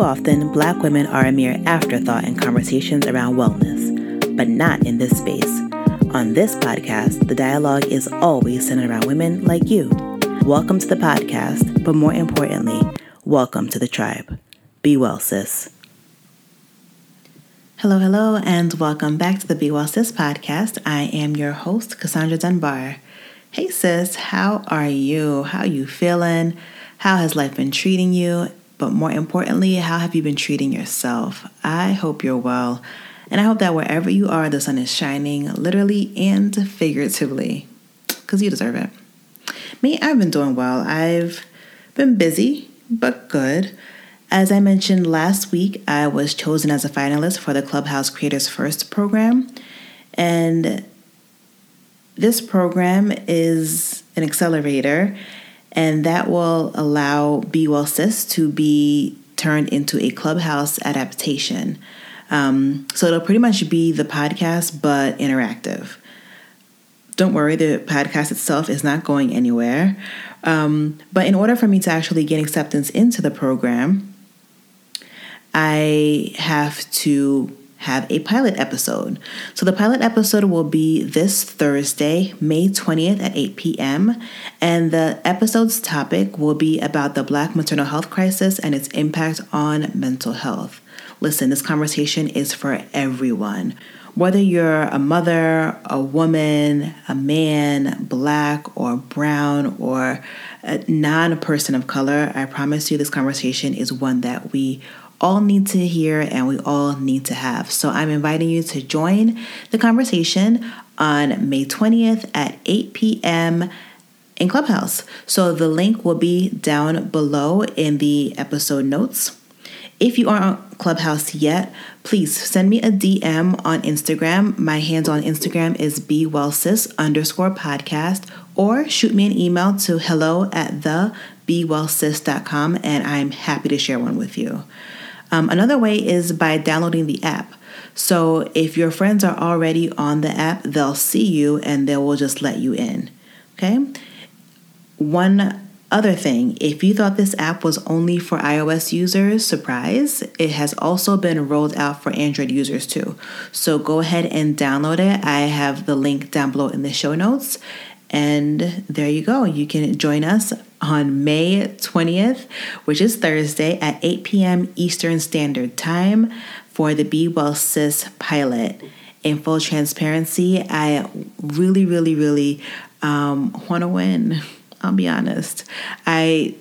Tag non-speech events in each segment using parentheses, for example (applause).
Often, black women are a mere afterthought in conversations around wellness, but not in this space. On this podcast, the dialogue is always centered around women like you. Welcome to the podcast, but more importantly, welcome to the tribe. Be well, sis. Hello, hello, and welcome back to the Be Well Sis podcast. I am your host, Cassandra Dunbar. Hey, sis, how are you? How are you feeling? How has life been treating you? But more importantly, how have you been treating yourself? I hope you're well. And I hope that wherever you are, the sun is shining, literally and figuratively, because you deserve it. Me, I've been doing well. I've been busy, but good. As I mentioned last week, I was chosen as a finalist for the Clubhouse Creators First program. And this program is an accelerator and that will allow Be Well Sis to be turned into a clubhouse adaptation. Um, so it'll pretty much be the podcast, but interactive. Don't worry, the podcast itself is not going anywhere. Um, but in order for me to actually get acceptance into the program, I have to have a pilot episode. So the pilot episode will be this Thursday, May 20th at 8 p.m. And the episode's topic will be about the Black maternal health crisis and its impact on mental health. Listen, this conversation is for everyone. Whether you're a mother, a woman, a man, black or brown, or a non person of color, I promise you this conversation is one that we all need to hear and we all need to have. So I'm inviting you to join the conversation on May 20th at 8 p.m. in Clubhouse. So the link will be down below in the episode notes. If you aren't on Clubhouse yet, please send me a DM on Instagram. My handle on Instagram is bewellsis underscore podcast or shoot me an email to hello at the bewellsis.com and I'm happy to share one with you. Um, another way is by downloading the app. So if your friends are already on the app, they'll see you and they will just let you in. Okay? One other thing, if you thought this app was only for iOS users, surprise, it has also been rolled out for Android users too. So go ahead and download it. I have the link down below in the show notes. And there you go. You can join us on May 20th, which is Thursday at 8 p.m. Eastern Standard Time for the Be Well Sis pilot. In full transparency, I really, really, really um, want to win. I'll be honest. I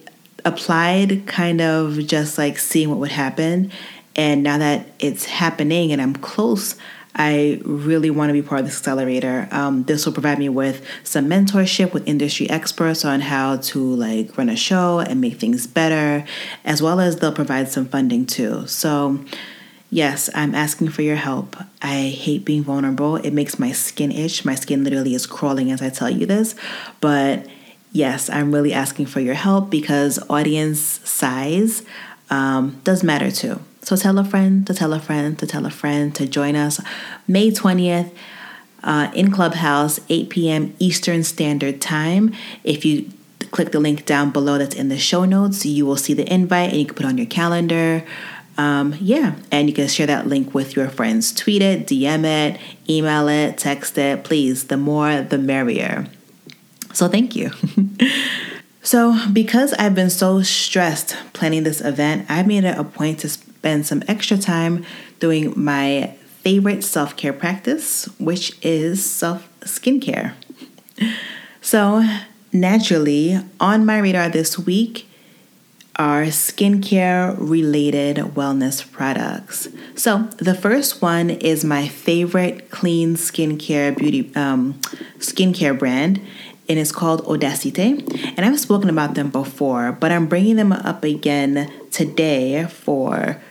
applied kind of just like seeing what would happen. And now that it's happening and I'm close, I really want to be part of this accelerator. Um, this will provide me with some mentorship with industry experts on how to like run a show and make things better, as well as they'll provide some funding too. So, yes, I'm asking for your help. I hate being vulnerable. It makes my skin itch. My skin literally is crawling as I tell you this, but yes, I'm really asking for your help because audience size um, does matter too. So tell a friend to tell a friend to tell a friend to join us May 20th uh, in Clubhouse, 8 p.m. Eastern Standard Time. If you click the link down below that's in the show notes, you will see the invite and you can put on your calendar. Um, yeah, and you can share that link with your friends. Tweet it, DM it, email it, text it. Please, the more the merrier. So, thank you. (laughs) so, because I've been so stressed planning this event, I made it a point to spend some extra time doing my favorite self care practice, which is self skincare. So, naturally, on my radar this week are skincare related wellness products. So, the first one is my favorite clean skincare beauty um, skincare brand, and it's called Audacité. And I've spoken about them before, but I'm bringing them up again today for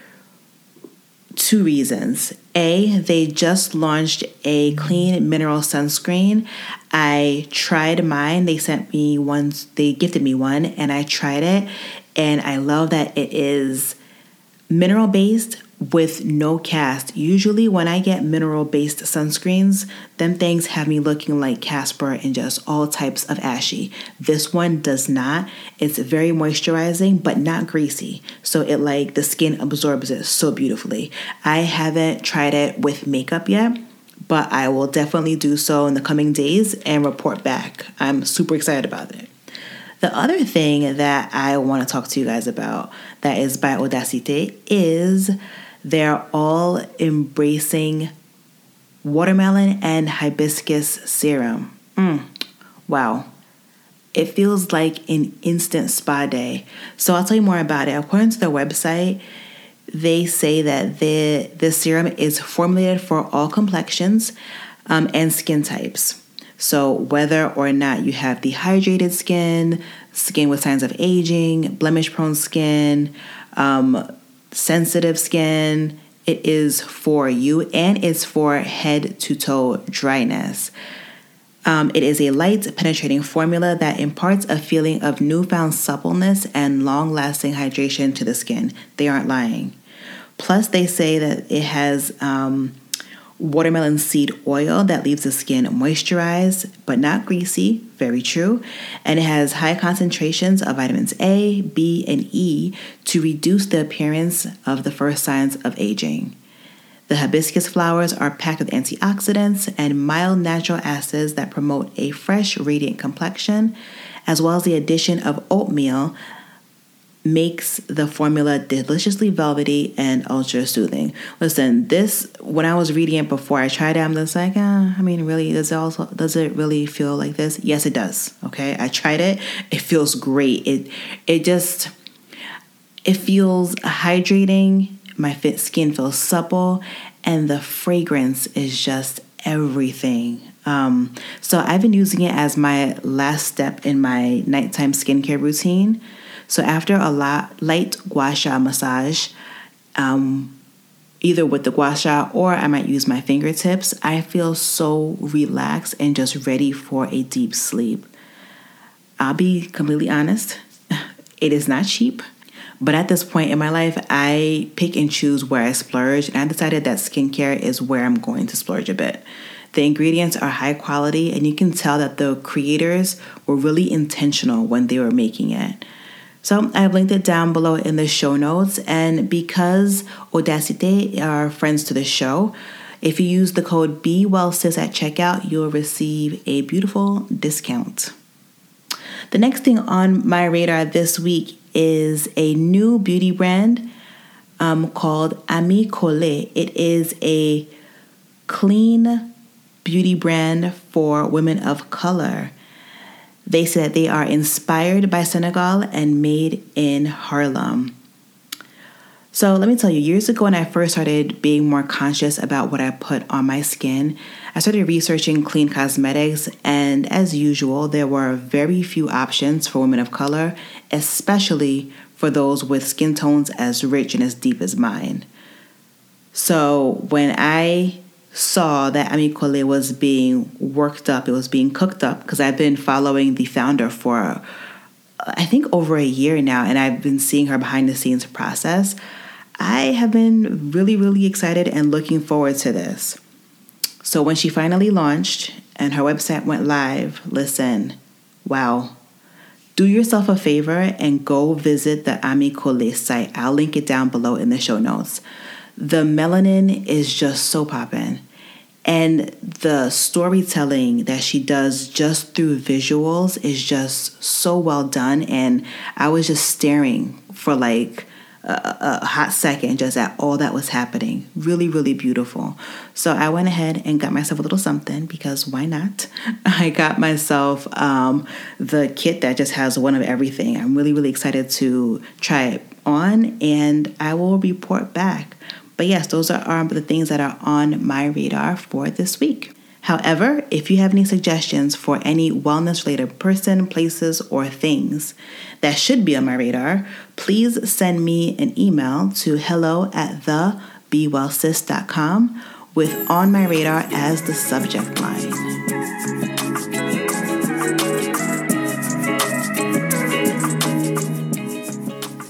two reasons. A, they just launched a clean mineral sunscreen. I tried mine. They sent me one, they gifted me one, and I tried it. And I love that it is mineral based, with no cast. Usually, when I get mineral based sunscreens, them things have me looking like Casper and just all types of ashy. This one does not. It's very moisturizing, but not greasy. So it like the skin absorbs it so beautifully. I haven't tried it with makeup yet. But I will definitely do so in the coming days and report back. I'm super excited about it. The other thing that I want to talk to you guys about that is by Audacité is they're all embracing watermelon and hibiscus serum. Mm, wow. It feels like an instant spa day. So I'll tell you more about it. According to their website, they say that the, this serum is formulated for all complexions um, and skin types. So, whether or not you have dehydrated skin, skin with signs of aging, blemish prone skin, um, sensitive skin, it is for you and it's for head to toe dryness. Um, it is a light, penetrating formula that imparts a feeling of newfound suppleness and long lasting hydration to the skin. They aren't lying. Plus, they say that it has um, watermelon seed oil that leaves the skin moisturized but not greasy, very true. And it has high concentrations of vitamins A, B, and E to reduce the appearance of the first signs of aging. The hibiscus flowers are packed with antioxidants and mild natural acids that promote a fresh, radiant complexion, as well as the addition of oatmeal makes the formula deliciously velvety and ultra soothing. Listen, this when I was reading it before I tried it, I'm just like, ah, I mean, really, does it also does it really feel like this? Yes, it does. Okay, I tried it. It feels great. It it just it feels hydrating. My skin feels supple, and the fragrance is just everything. Um, so I've been using it as my last step in my nighttime skincare routine. So after a light gua sha massage, um, either with the gua sha or I might use my fingertips, I feel so relaxed and just ready for a deep sleep. I'll be completely honest, (laughs) it is not cheap. But at this point in my life, I pick and choose where I splurge, and I decided that skincare is where I'm going to splurge a bit. The ingredients are high quality, and you can tell that the creators were really intentional when they were making it. So I've linked it down below in the show notes. And because Audacité are friends to the show, if you use the code BeWellSis at checkout, you'll receive a beautiful discount. The next thing on my radar this week is a new beauty brand um, called Ami Colé. It is a clean beauty brand for women of color. They said they are inspired by Senegal and made in Harlem. So let me tell you, years ago when I first started being more conscious about what I put on my skin, I started researching clean cosmetics, and as usual, there were very few options for women of color, especially for those with skin tones as rich and as deep as mine. So when I saw that Ami Colé was being worked up, it was being cooked up because I've been following the founder for I think over a year now and I've been seeing her behind the scenes process. I have been really really excited and looking forward to this. So when she finally launched and her website went live, listen, wow. Do yourself a favor and go visit the Ami Colé site. I'll link it down below in the show notes. The melanin is just so poppin'. And the storytelling that she does just through visuals is just so well done. And I was just staring for like a, a, hot second just at all that was happening. Really, really beautiful. So I went ahead and got myself a little something because why not? (laughs) I got myself um, the kit that just has one of everything. I'm really, really excited to try it on and I will report back. But yes, those are um, the things that are on my radar for this week. However, if you have any suggestions for any wellness related person, places, or things that should be on my radar, please send me an email to hello at the with on my radar as the subject line.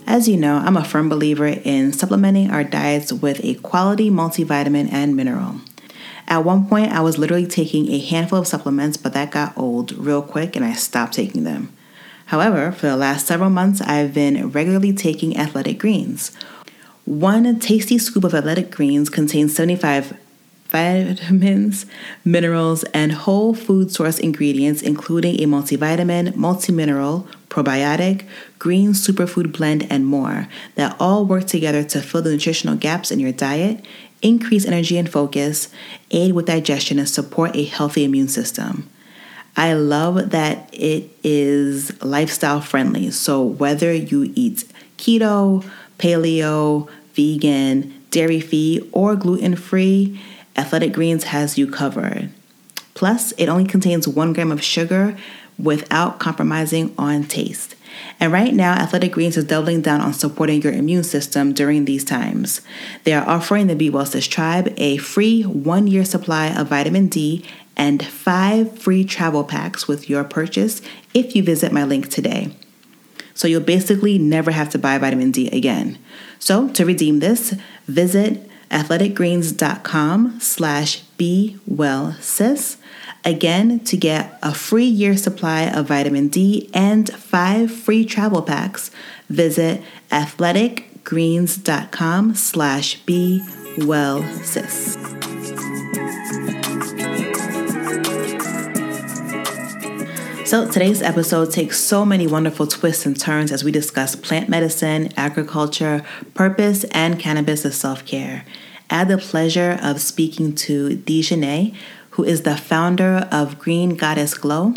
As you know, I'm a firm believer in supplementing our diets with a quality multivitamin and mineral. At one point, I was literally taking a handful of supplements, but that got old real quick and I stopped taking them. However, for the last several months, I've been regularly taking athletic greens. One tasty scoop of athletic greens contains 75 vitamins, minerals, and whole food source ingredients, including a multivitamin, multimineral, probiotic, green superfood blend, and more, that all work together to fill the nutritional gaps in your diet, increase energy and focus, aid with digestion, and support a healthy immune system. I love that it is lifestyle friendly. So, whether you eat keto, paleo, vegan, dairy free, or gluten free, Athletic Greens has you covered. Plus, it only contains one gram of sugar without compromising on taste. And right now, Athletic Greens is doubling down on supporting your immune system during these times. They are offering the Be Well Sis Tribe a free one year supply of vitamin D and five free travel packs with your purchase if you visit my link today. So you'll basically never have to buy vitamin D again. So to redeem this, visit athleticgreens.com slash be well sis. Again, to get a free year supply of vitamin D and five free travel packs, visit athleticgreens.com slash be well sis. So, today's episode takes so many wonderful twists and turns as we discuss plant medicine, agriculture, purpose, and cannabis as self care. Had the pleasure of speaking to Dejanay, who is the founder of Green Goddess Glow.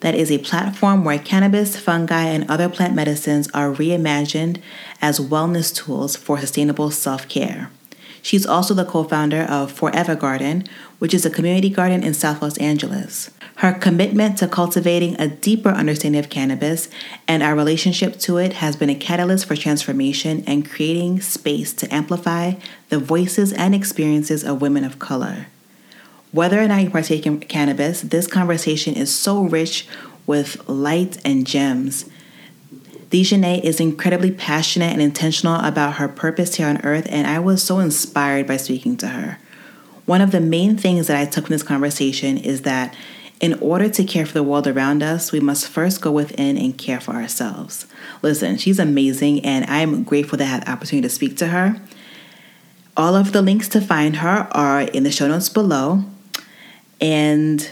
That is a platform where cannabis, fungi, and other plant medicines are reimagined as wellness tools for sustainable self care. She's also the co founder of Forever Garden, which is a community garden in South Los Angeles. Her commitment to cultivating a deeper understanding of cannabis and our relationship to it has been a catalyst for transformation and creating space to amplify the voices and experiences of women of color. Whether or not you partake in cannabis, this conversation is so rich with light and gems. Dejanay is incredibly passionate and intentional about her purpose here on earth, and I was so inspired by speaking to her. One of the main things that I took from this conversation is that in order to care for the world around us, we must first go within and care for ourselves. Listen, she's amazing, and I'm grateful to have had the opportunity to speak to her. All of the links to find her are in the show notes below. And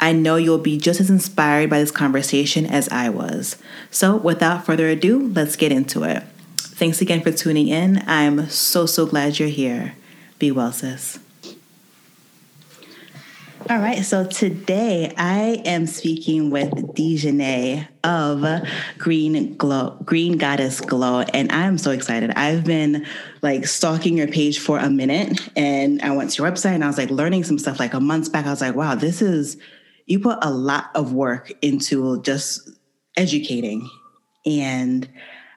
I know you'll be just as inspired by this conversation as I was. So, without further ado, let's get into it. Thanks again for tuning in. I'm so, so glad you're here. Be well, sis. All right, so today I am speaking with Dejanay of Green Glow, Green Goddess Glow, and I'm so excited. I've been like stalking your page for a minute, and I went to your website and I was like learning some stuff. Like a month back, I was like, wow, this is you put a lot of work into just educating, and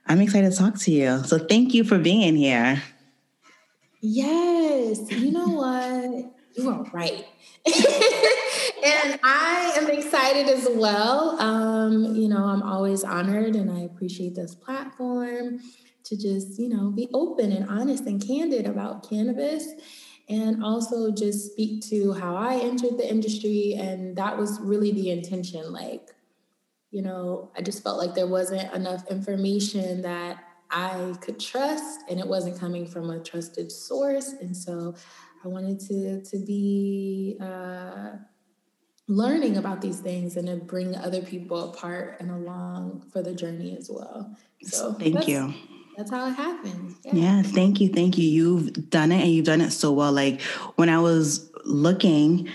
I'm excited to talk to you. So thank you for being here. Yes, you know what you are right. (laughs) and I am excited as well. Um, you know, I'm always honored and I appreciate this platform to just, you know, be open and honest and candid about cannabis and also just speak to how I entered the industry. And that was really the intention. Like, you know, I just felt like there wasn't enough information that I could trust and it wasn't coming from a trusted source. And so I wanted to to be uh, learning about these things and to bring other people apart and along for the journey as well. So thank you. That's how it happened. Yeah. yeah, thank you, thank you. You've done it and you've done it so well. Like when I was looking,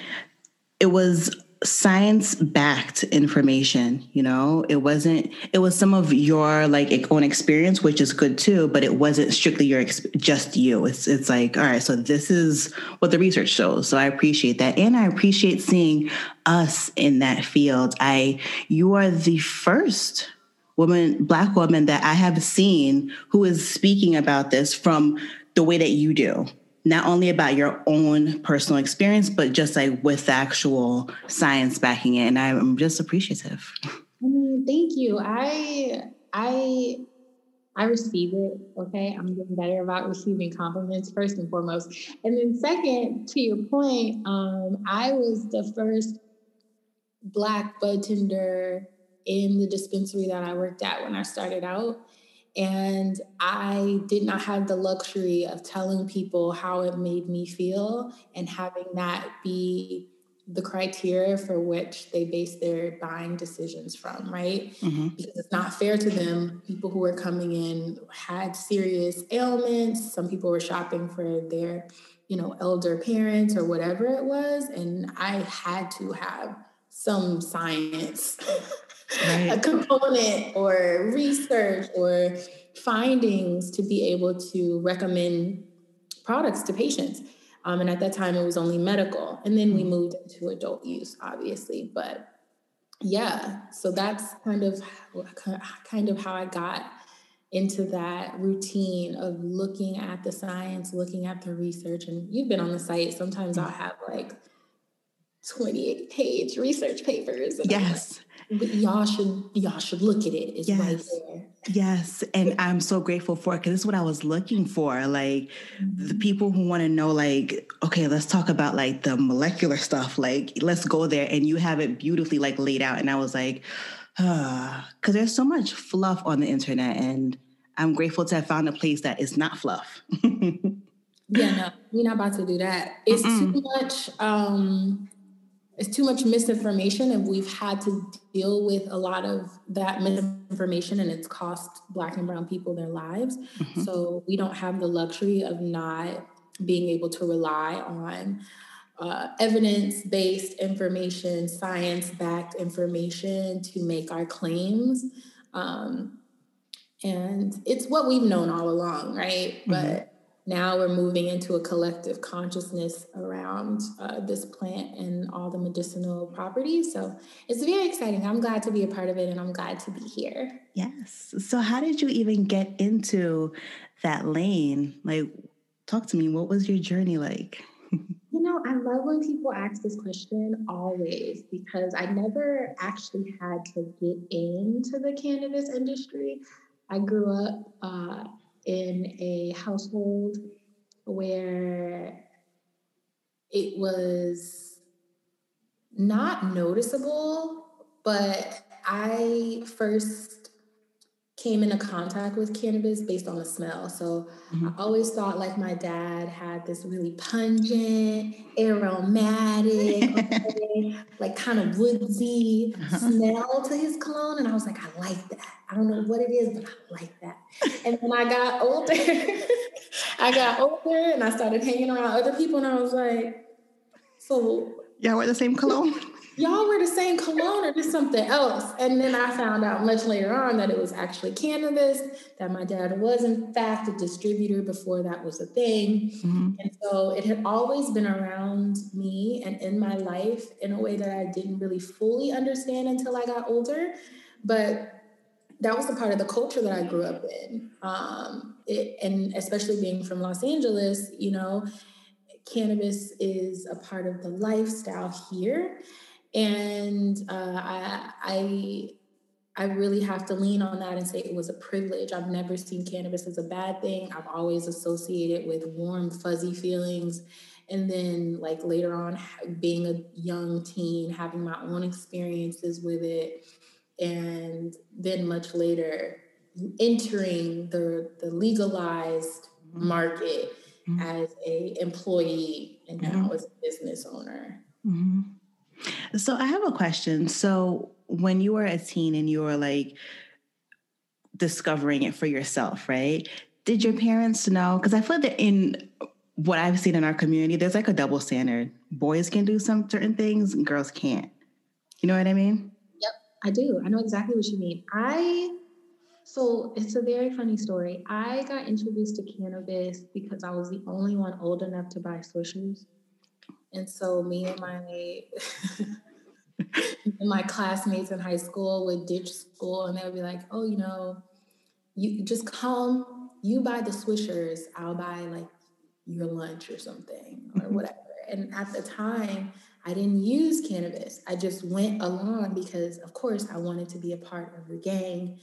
it was science backed information you know? It wasn't it was some of your like own experience which is good too but it wasn't strictly your just you. It's it's like all right so this is what the research shows so i appreciate that. And i appreciate seeing us in that field. I you are the first woman black woman that i have seen who is speaking about this from the way that you do not only about your own personal experience, but just like with actual science backing it. And I'm just appreciative. I mean, thank you. I I I receive it. Okay. I'm getting better about receiving compliments first and foremost. And then second, to your point, um, I was the first black bud tender in the dispensary that I worked at when I started out. And I did not have the luxury of telling people how it made me feel and having that be the criteria for which they base their buying decisions from, right? Mm-hmm. Because it's not fair to them. People who were coming in had serious ailments. Some people were shopping for their, you know, elder parents or whatever it was. And I had to have some science, (laughs) right. a component or research or findings to be able to recommend products to patients. Um, and at that time, it was only medical. And then we mm-hmm. moved into adult use, obviously. But yeah, so that's kind of kind of how I got into that routine of looking at the science, looking at the research. And you've been on the site. Sometimes I'll have like 28 page research papers. yes. Y'all should y'all should look at it. It's yes. right there. Yes, and I'm so grateful for it because this is what I was looking for. Like mm-hmm. the people who want to know, like, okay, let's talk about like the molecular stuff. Like, let's go there, and you have it beautifully like laid out. And I was like, (sighs) because there's so much fluff on the internet, and I'm grateful to have found a place that is not fluff. (laughs) yeah, no, we're not about to do that. It's Mm-mm. too much. um it's too much misinformation and we've had to deal with a lot of that misinformation and it's cost black and brown people their lives mm-hmm. so we don't have the luxury of not being able to rely on uh, evidence-based information science-backed information to make our claims um, and it's what we've known all along right mm-hmm. but now we're moving into a collective consciousness around uh, this plant and all the medicinal properties. So it's very exciting. I'm glad to be a part of it and I'm glad to be here. Yes. So, how did you even get into that lane? Like, talk to me. What was your journey like? (laughs) You know, I love when people ask this question always because I never actually had to get into the cannabis industry. I grew up uh, in a household where it was not noticeable, but I first came into contact with cannabis based on the smell. So mm-hmm. I always thought like my dad had this really pungent, aromatic, (laughs) like kind of woodsy uh-huh. smell to his cologne. And I was like, I like that. I don't know what it is, but I like that. And when I got older, (laughs) I got older and I started hanging around other people and I was like, so yeah, we're the same cologne (laughs) y'all were the same cologne or just something else. And then I found out much later on that it was actually cannabis, that my dad was in fact a distributor before that was a thing. Mm-hmm. And so it had always been around me and in my life in a way that I didn't really fully understand until I got older. But that was the part of the culture that I grew up in. Um, it, and especially being from Los Angeles, you know, cannabis is a part of the lifestyle here and uh, I, I I really have to lean on that and say it was a privilege. I've never seen cannabis as a bad thing. I've always associated it with warm, fuzzy feelings. And then, like later on, being a young teen, having my own experiences with it. And then, much later, entering the, the legalized mm-hmm. market mm-hmm. as a employee and now mm-hmm. as a business owner. Mm-hmm. So I have a question. So when you were a teen and you were like discovering it for yourself, right? Did your parents know? Because I feel that in what I've seen in our community, there's like a double standard. Boys can do some certain things, girls can't. You know what I mean? Yep, I do. I know exactly what you mean. I so it's a very funny story. I got introduced to cannabis because I was the only one old enough to buy swishers. And so me and my and (laughs) my classmates in high school would ditch school and they would be like, oh, you know, you just come, you buy the swishers, I'll buy like your lunch or something or mm-hmm. whatever. And at the time, I didn't use cannabis. I just went along because, of course, I wanted to be a part of the gang.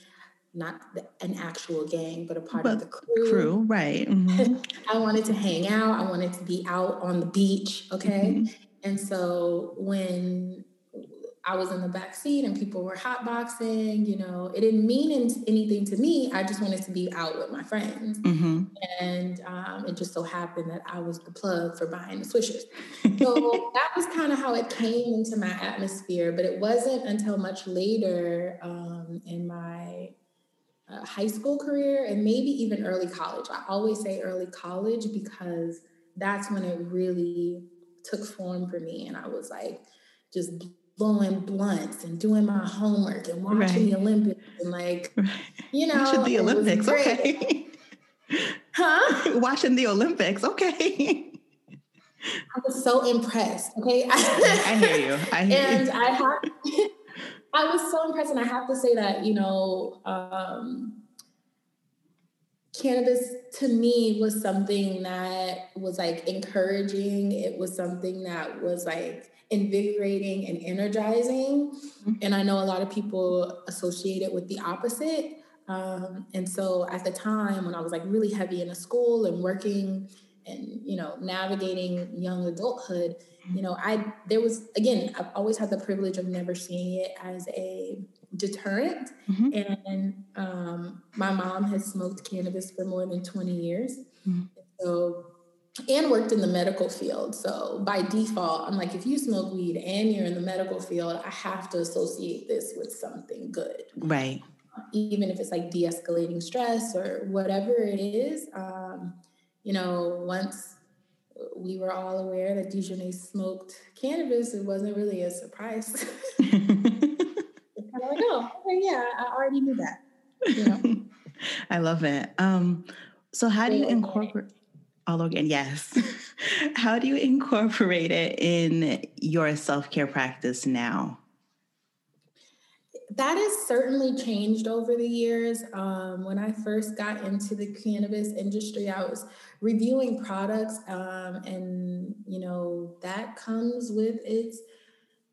Not the, an actual gang, but a part but of the crew. Crew, right. Mm-hmm. (laughs) I wanted to hang out. I wanted to be out on the beach. Okay. Mm-hmm. And so when I was in the back seat and people were hotboxing, you know, it didn't mean anything to me. I just wanted to be out with my friends. Mm-hmm. And um, it just so happened that I was the plug for buying the swishers. (laughs) So that was kind of how it came into my atmosphere. But it wasn't until much later um, in my high school career and maybe even early college. I always say early college because that's when it really took form for me. And I was like, just blowing blunts and doing my homework and watching right. the Olympics and like, (laughs) right. you know, watching the Olympics. Okay. (laughs) (laughs) huh? Watching the Olympics. Okay. I was so impressed. Okay. I hear you. I hear and you. I have, I was so impressed. And I have to say that, you know, um, cannabis to me was something that was like encouraging. It was something that was like invigorating and energizing. Mm-hmm. And I know a lot of people associate it with the opposite. Um, and so at the time when I was like really heavy in a school and working and you know navigating young adulthood, you know I there was again I've always had the privilege of never seeing it as a deterrent. Mm-hmm. And um, my mom has smoked cannabis for more than 20 years. Mm-hmm. So and worked in the medical field. So by default, I'm like, if you smoke weed and you're in the medical field, I have to associate this with something good. Right. Even if it's like de escalating stress or whatever it is. Um, you know, once we were all aware that Dejanay smoked cannabis, it wasn't really a surprise. (laughs) it's kind of like, oh, okay, yeah, I already knew that. You know? (laughs) I love it. Um, so how do you incorporate? All again, yes. (laughs) How do you incorporate it in your self care practice now? That has certainly changed over the years. Um, when I first got into the cannabis industry, I was reviewing products, um, and you know that comes with its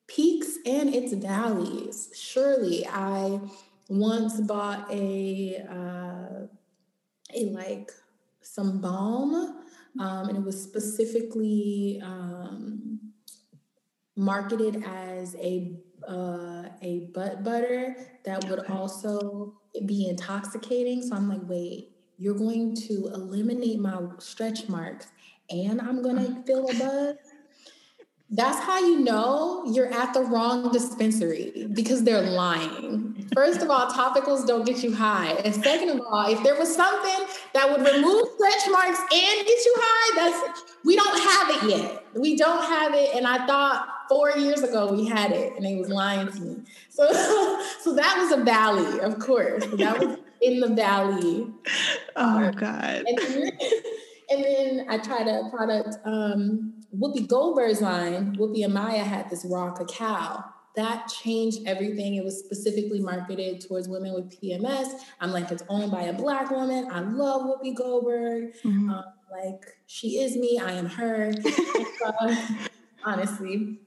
peaks and its valleys. Surely, I once bought a uh, a like some balm um, and it was specifically um, marketed as a uh, a butt butter that would also be intoxicating. So I'm like, wait, you're going to eliminate my stretch marks, and I'm gonna feel a buzz. That's how you know you're at the wrong dispensary because they're lying. First of all, topicals don't get you high. And second of all, if there was something that would remove stretch marks and get you high, that's we don't have it yet. We don't have it. And I thought four years ago we had it and they was lying to me. So (laughs) so that was a valley, of course. That was (laughs) in the valley. Oh um, God. And then, (laughs) and then I tried a product um Whoopi Goldberg's line, Whoopi and Maya had this raw cacao. That changed everything. It was specifically marketed towards women with PMS. I'm like, it's owned by a black woman. I love Whoopi Goldberg. Mm-hmm. Um, like, she is me. I am her. uh, honestly.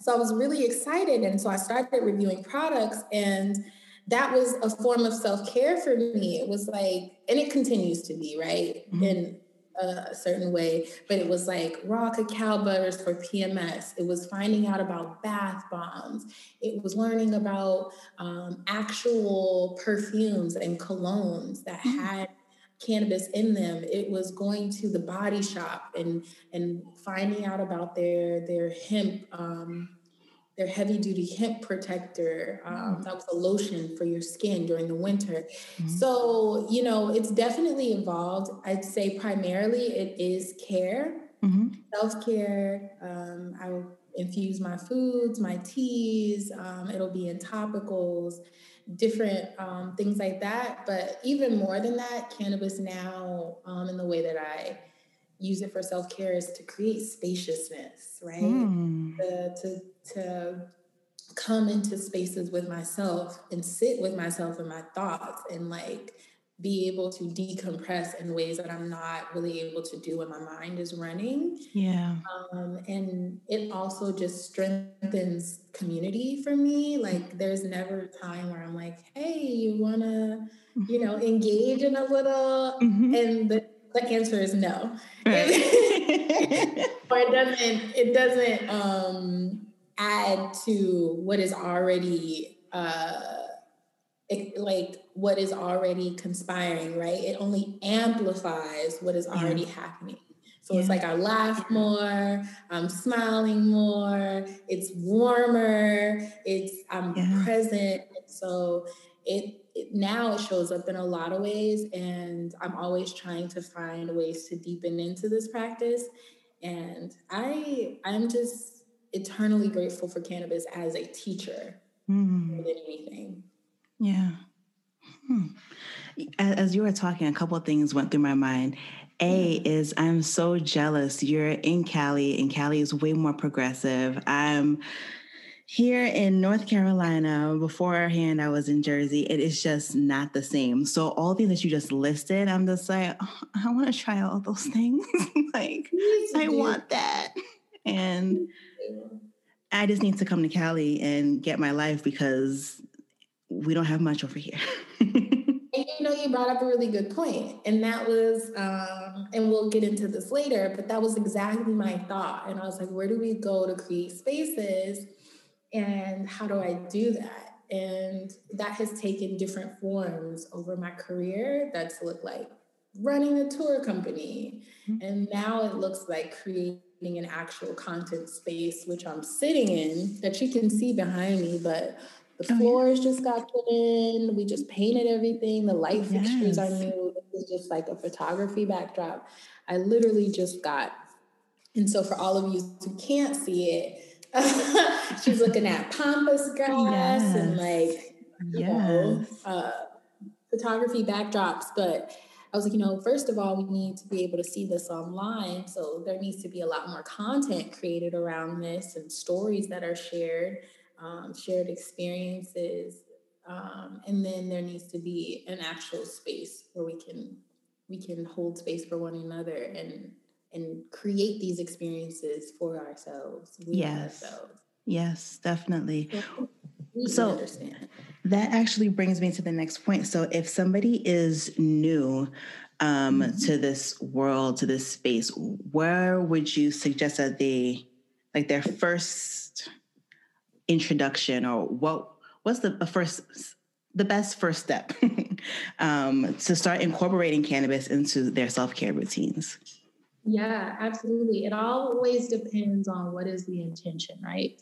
So I was really excited. And so I started reviewing products and that was a form of self-care for me. It was like, and it continues to be, right? Mm-hmm. And a certain way, but it was like raw cacao butters for PMS. It was finding out about bath bombs. It was learning about um, actual perfumes and colognes that mm-hmm. had cannabis in them. It was going to the body shop and and finding out about their their hemp um, their heavy duty hemp protector. Um, mm. that was a lotion for your skin during the winter. Mm-hmm. So, you know, it's definitely evolved. I'd say primarily it is care, mm-hmm. self care. Um, I infuse my foods, my teas, um, it'll be in topicals. Different um, things like that. But even more than that, cannabis now, um, in the way that I use it for self care is to create spaciousness, right? Mm. To, to to come into spaces with myself and sit with myself and my thoughts and like be able to decompress in ways that I'm not really able to do when my mind is running. Yeah. Um, and it also just strengthens community for me. Like there's never a time where I'm like, hey, you wanna, you know, engage in a little mm-hmm. and the, the answer is no. Right. (laughs) or it doesn't, it doesn't um add to what is already uh it, like what is already conspiring, right? It only amplifies what is already yeah. happening. So yeah. it's like I laugh more, I'm smiling more, it's warmer, it's I'm yeah. present. So it, it now it shows up in a lot of ways, and I'm always trying to find ways to deepen into this practice. And I I'm just eternally grateful for cannabis as a teacher mm. more than anything. Yeah. Hmm. As you were talking, a couple of things went through my mind. A is I'm so jealous. You're in Cali, and Cali is way more progressive. I'm here in North Carolina. Beforehand, I was in Jersey. It is just not the same. So all the things that you just listed, I'm just like, oh, I want to try all those (laughs) things. like, I want that, and I just need to come to Cali and get my life because we don't have much over here. (laughs) and you know, you brought up a really good point, and that was, um, and we'll get into this later, but that was exactly my thought. And I was like, where do we go to create spaces, and how do I do that? And that has taken different forms over my career. That's looked like running a tour company, mm-hmm. and now it looks like creating an actual content space, which I'm sitting in that you can see behind me, but the oh, floors yeah. just got put in. We just painted everything. The light yes. fixtures are new. It's just like a photography backdrop. I literally just got. And so for all of you who can't see it, (laughs) she's looking at pampas (laughs) grass yes. and like you yes. know uh, photography backdrops. But I was like, you know, first of all, we need to be able to see this online. So there needs to be a lot more content created around this and stories that are shared um, shared experiences, um, and then there needs to be an actual space where we can we can hold space for one another and and create these experiences for ourselves. yes. Ourselves. Yes, definitely. So understand. that actually brings me to the next point. So if somebody is new um, mm-hmm. to this world, to this space, where would you suggest that they like their first introduction or what what's the first the best first step (laughs) um, to start incorporating cannabis into their self-care routines? Yeah absolutely. It always depends on what is the intention right?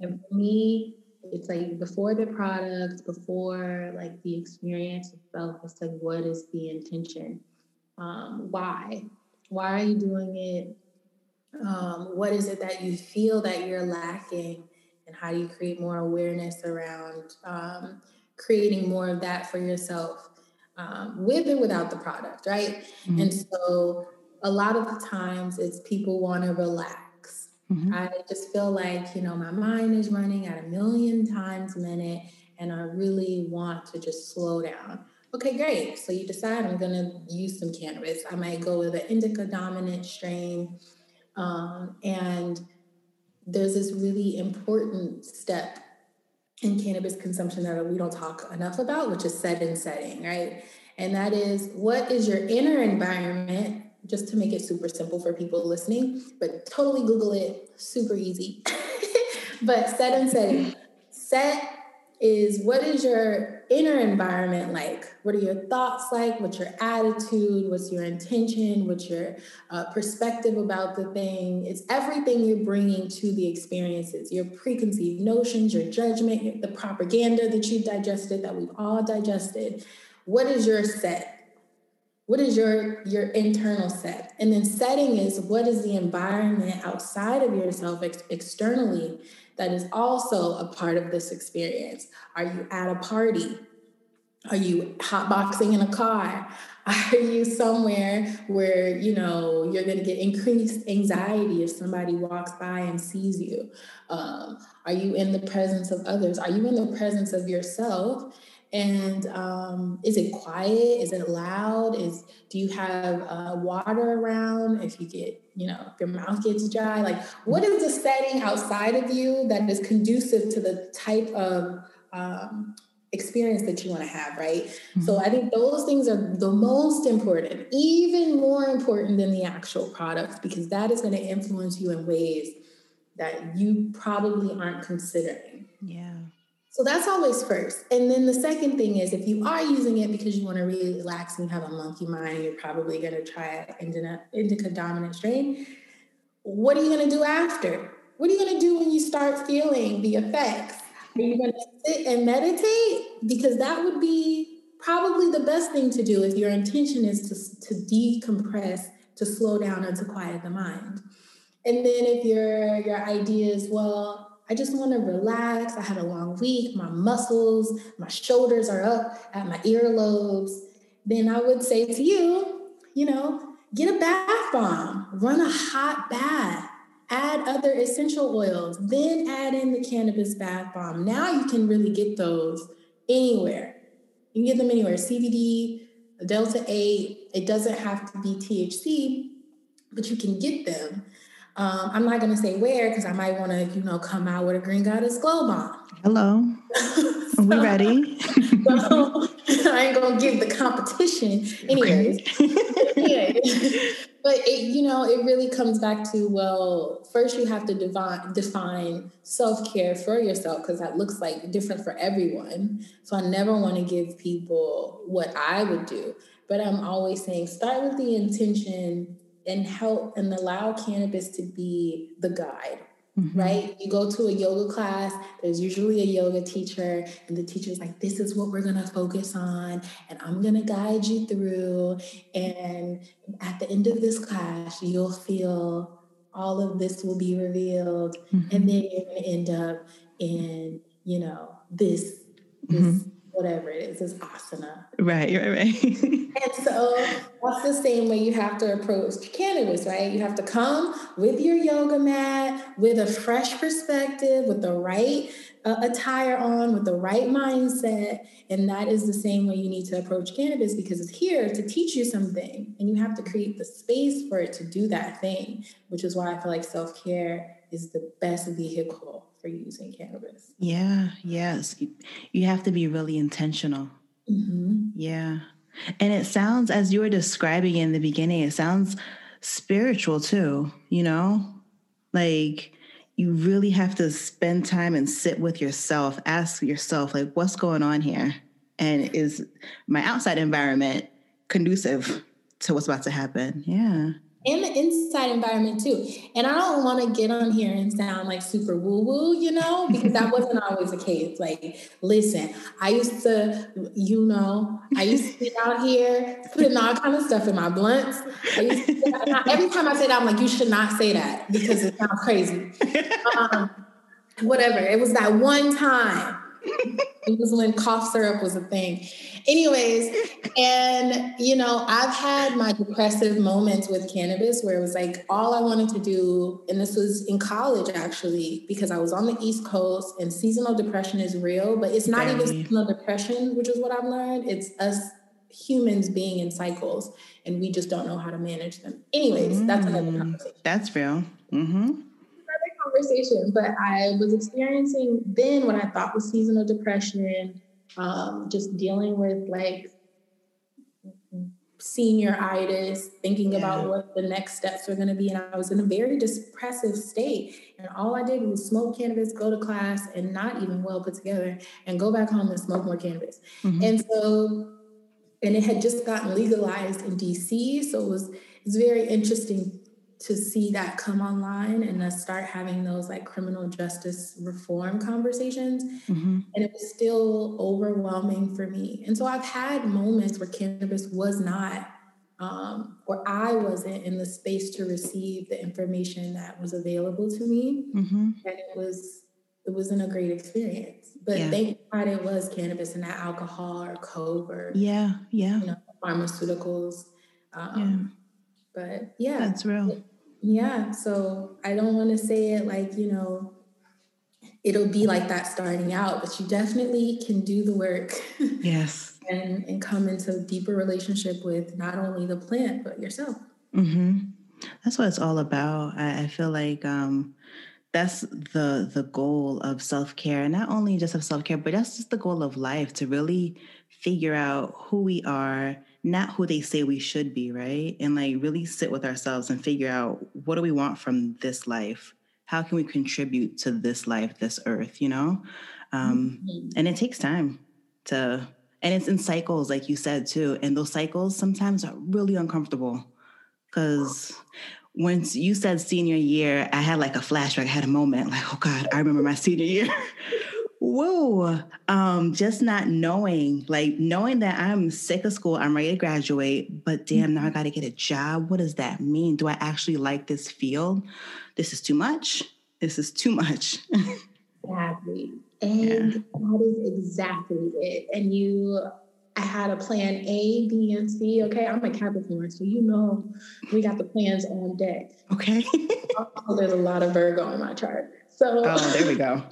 And for me it's like before the product before like the experience itself it's like what is the intention? Um, why? Why are you doing it? Um, what is it that you feel that you're lacking and how do you create more awareness around um, creating more of that for yourself um, with and without the product, right? Mm-hmm. And so a lot of the times it's people want to relax. Mm-hmm. I just feel like, you know, my mind is running at a million times a minute and I really want to just slow down. Okay, great. So you decide I'm going to use some cannabis. I might go with an indica dominant strain. Um, and there's this really important step in cannabis consumption that we don't talk enough about, which is set and setting, right? And that is what is your inner environment, just to make it super simple for people listening, but totally Google it, super easy. (laughs) but set and setting. Set is what is your inner environment like? What are your thoughts like? What's your attitude? What's your intention? What's your uh, perspective about the thing? It's everything you're bringing to the experiences, your preconceived notions, your judgment, the propaganda that you've digested, that we've all digested. What is your set? What is your your internal set? And then setting is what is the environment outside of yourself ex- externally that is also a part of this experience? Are you at a party? Are you hotboxing in a car? (laughs) Are you somewhere where you know you're going to get increased anxiety if somebody walks by and sees you? Um, are you in the presence of others? Are you in the presence of yourself? And um, is it quiet? Is it loud? Is do you have uh, water around? If you get, you know, if your mouth gets dry, like what is the setting outside of you that is conducive to the type of um, experience that you want to have, right? Mm-hmm. So I think those things are the most important, even more important than the actual product, because that is going to influence you in ways that you probably aren't considering. Yeah. So that's always first. And then the second thing is if you are using it because you want to really relax and you have a monkey mind, you're probably going to try an indica dominant strain. What are you going to do after? What are you going to do when you start feeling the effects? Are you going to sit and meditate? Because that would be probably the best thing to do if your intention is to, to decompress, to slow down, and to quiet the mind. And then if your your idea is, well, I just want to relax. I had a long week. My muscles, my shoulders are up at my earlobes. Then I would say to you, you know, get a bath bomb, run a hot bath, add other essential oils, then add in the cannabis bath bomb. Now you can really get those anywhere. You can get them anywhere. CBD, Delta 8, it doesn't have to be THC, but you can get them. Um, I'm not going to say where because I might want to, you know, come out with a Green Goddess Glow Bomb. Hello. so, Are we ready? (laughs) so, (laughs) I ain't going to give the competition. (laughs) Anyways. But it, you know, it really comes back to well, first you have to define define self care for yourself because that looks like different for everyone. So I never want to give people what I would do, but I'm always saying start with the intention and help and allow cannabis to be the guide. Mm-hmm. Right? You go to a yoga class, there's usually a yoga teacher, and the teacher's like, This is what we're gonna focus on, and I'm gonna guide you through. And at the end of this class, you'll feel all of this will be revealed, mm-hmm. and then you're gonna end up in, you know, this, this mm-hmm whatever it is, is asana. Right, right, right. (laughs) and so that's the same way you have to approach cannabis, right? You have to come with your yoga mat, with a fresh perspective, with the right uh, attire on, with the right mindset. And that is the same way you need to approach cannabis because it's here to teach you something. And you have to create the space for it to do that thing, which is why I feel like self care is the best vehicle for using cannabis. Yeah, yes. You have to be really intentional. Mm-hmm. Yeah. And it sounds, as you were describing in the beginning, it sounds spiritual too, you know? Like you really have to spend time and sit with yourself, ask yourself, like, what's going on here? And is my outside environment conducive to what's about to happen? Yeah and the inside environment too. And I don't want to get on here and sound like super woo woo, you know, because that wasn't (laughs) always the case. Like, listen, I used to, you know, I used to be out here putting all kind of stuff in my blunts. I, every time I say that, I'm like, you should not say that because it sounds crazy. (laughs) Um, whatever. It was that one time. It was when cough syrup was a thing. Anyways, and you know, I've had my depressive moments with cannabis where it was like all I wanted to do, and this was in college actually, because I was on the East Coast and seasonal depression is real, but it's not even seasonal depression, which is what I've learned. It's us humans being in cycles and we just don't know how to manage them. Anyways, mm, that's another mm, conversation. That's real. Mm-hmm conversation, but I was experiencing then what I thought was seasonal depression, um, just dealing with like senioritis, thinking yeah. about what the next steps were going to be. And I was in a very depressive state. And all I did was smoke cannabis, go to class, and not even well put together, and go back home and smoke more cannabis. Mm-hmm. And so, and it had just gotten legalized in DC. So it was, it's very interesting to see that come online and to start having those like criminal justice reform conversations. Mm-hmm. And it was still overwhelming for me. And so I've had moments where cannabis was not, um, or I wasn't in the space to receive the information that was available to me. Mm-hmm. And it was, it wasn't a great experience. But yeah. thank God it was cannabis and not alcohol or coke or yeah, yeah, you know, pharmaceuticals. Um, yeah. But yeah, that's real. Yeah. So I don't want to say it like, you know, it'll be like that starting out, but you definitely can do the work. (laughs) Yes. and, and come into a deeper relationship with not only the plant, but yourself. Mm-hmm. That's what it's all about. I, I feel like um, that's the the goal of self care, and not only just of self care, but that's just the goal of life to really figure out who we are, not who they say we should be, right? And like really sit with ourselves and figure out what do we want from this life. How can we contribute to this life, this earth? You know, um, mm-hmm. and it takes time to, and it's in cycles, like you said too. And those cycles sometimes are really uncomfortable because once you said senior year, I had like a flashback. I had a moment like, oh God, I remember my senior year. (laughs) Whoa. Um, just not knowing, like knowing that I'm sick of school, I'm ready to graduate, but damn, now I got to get a job. What does that mean? Do I actually like this field? This is too much. This is too much. exactly. (laughs) And yeah. that is exactly it. And you I had a plan A, B, and C. Okay, I'm a Capricorn, so you know we got the plans on deck. Okay. oh, (laughs) there's a lot of Virgo in my chart. So Oh, there we go.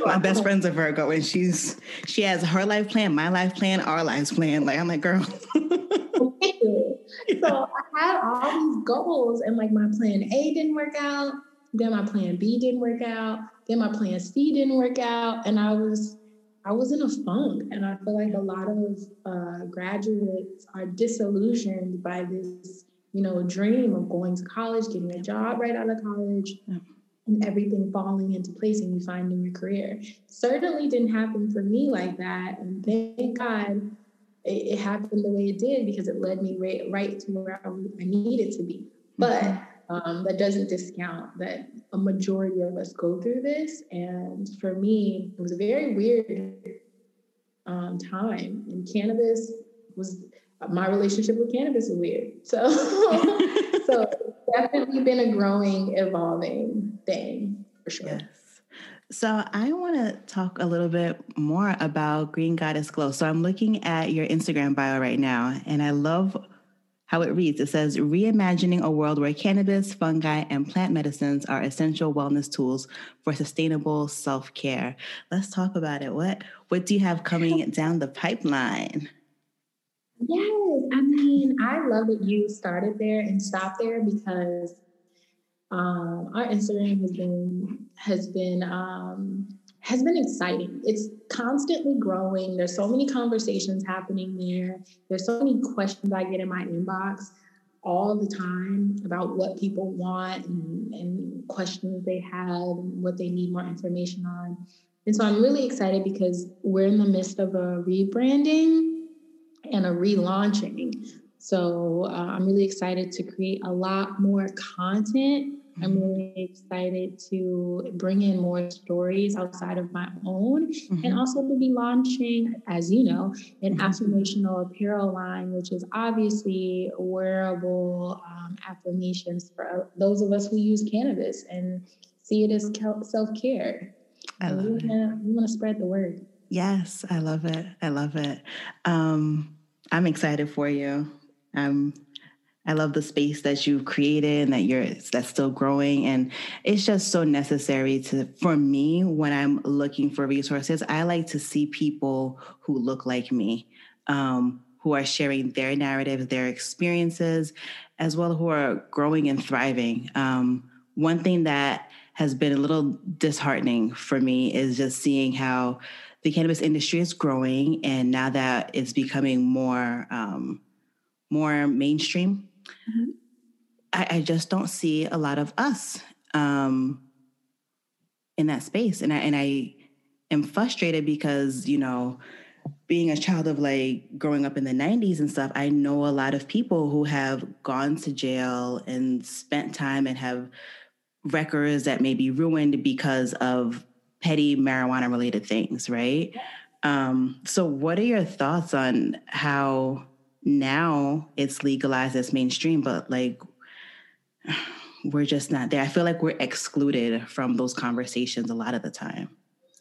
(laughs) my best friend's a Virgo and she's she has her life plan, my life plan, our lives plan. Like I'm like, girl. so I had all these goals and like my plan A didn't work out, then my plan B didn't work out, then my plan C didn't work out, and I was I was in a funk. And I feel like a lot of uh, graduates are disillusioned by this, you know, dream of going to college, getting a job right out of college. And everything falling into place and you finding your career. Certainly didn't happen for me like that. And thank God it, it happened the way it did because it led me right, right to where I, I needed to be. But mm-hmm um, that doesn't discount that a majority of us go through this. And for me, it was a very weird um, time. And cannabis was my relationship with cannabis is weird. So, (laughs) so definitely been a growing, evolving thing for sure. Yes. So I want to talk a little bit more about Green Goddess Glow. So I'm looking at your Instagram bio right now, and I love how it reads. It says, reimagining a world where cannabis, fungi, and plant medicines are essential wellness tools for sustainable self care. Let's talk about it. What what do you have coming down the pipeline? Yes, I mean, I love that you started there and stopped there because um, our Instagram has been has been um, has been exciting. It's constantly growing. There's so many conversations happening there. There's so many questions I get in my inbox all the time about what people want and, and questions they have and what they need more information on. And so I'm really excited because we're in the midst of a rebranding and a relaunching. So uh, I'm really excited to create a lot more content I'm mm-hmm. really excited to bring in more stories outside of my own mm-hmm. and also to be launching, as you know, an mm-hmm. affirmational apparel line, which is obviously wearable um, affirmations for those of us who use cannabis and see it as self care. I love we it. we want to spread the word. Yes, I love it. I love it. Um, I'm excited for you. I'm I love the space that you've created and that you're that's still growing. And it's just so necessary to for me when I'm looking for resources. I like to see people who look like me, um, who are sharing their narratives, their experiences, as well who are growing and thriving. Um, one thing that has been a little disheartening for me is just seeing how the cannabis industry is growing, and now that it's becoming more um, more mainstream Mm-hmm. I, I, just don't see a lot of us um, in that space, and I and I am frustrated because you know, being a child of like growing up in the '90s and stuff, I know a lot of people who have gone to jail and spent time and have records that may be ruined because of petty marijuana related things, right? Um, so, what are your thoughts on how now it's legalized as mainstream, but like (sighs) we're just not there. I feel like we're excluded from those conversations a lot of the time.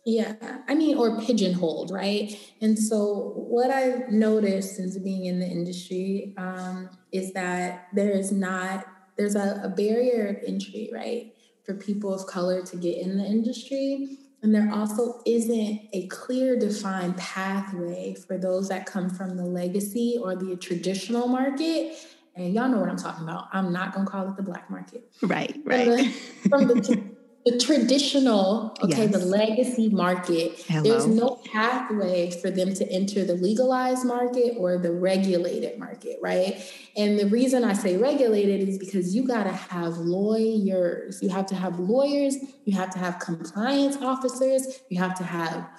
Yeah, I mean, or pigeonholed, right? And so, what I've noticed since being in the industry um, is that there is not there's a, a barrier of entry, right? for people of color to get in the industry. And there also isn't a clear defined pathway for those that come from the legacy or the traditional market. And y'all know what I'm talking about. I'm not going to call it the black market. Right, right. From the, from (laughs) the the traditional, okay, yes. the legacy market, Hello. there's no pathway for them to enter the legalized market or the regulated market, right? And the reason I say regulated is because you got to have lawyers. You have to have lawyers, you have to have compliance officers, you have to have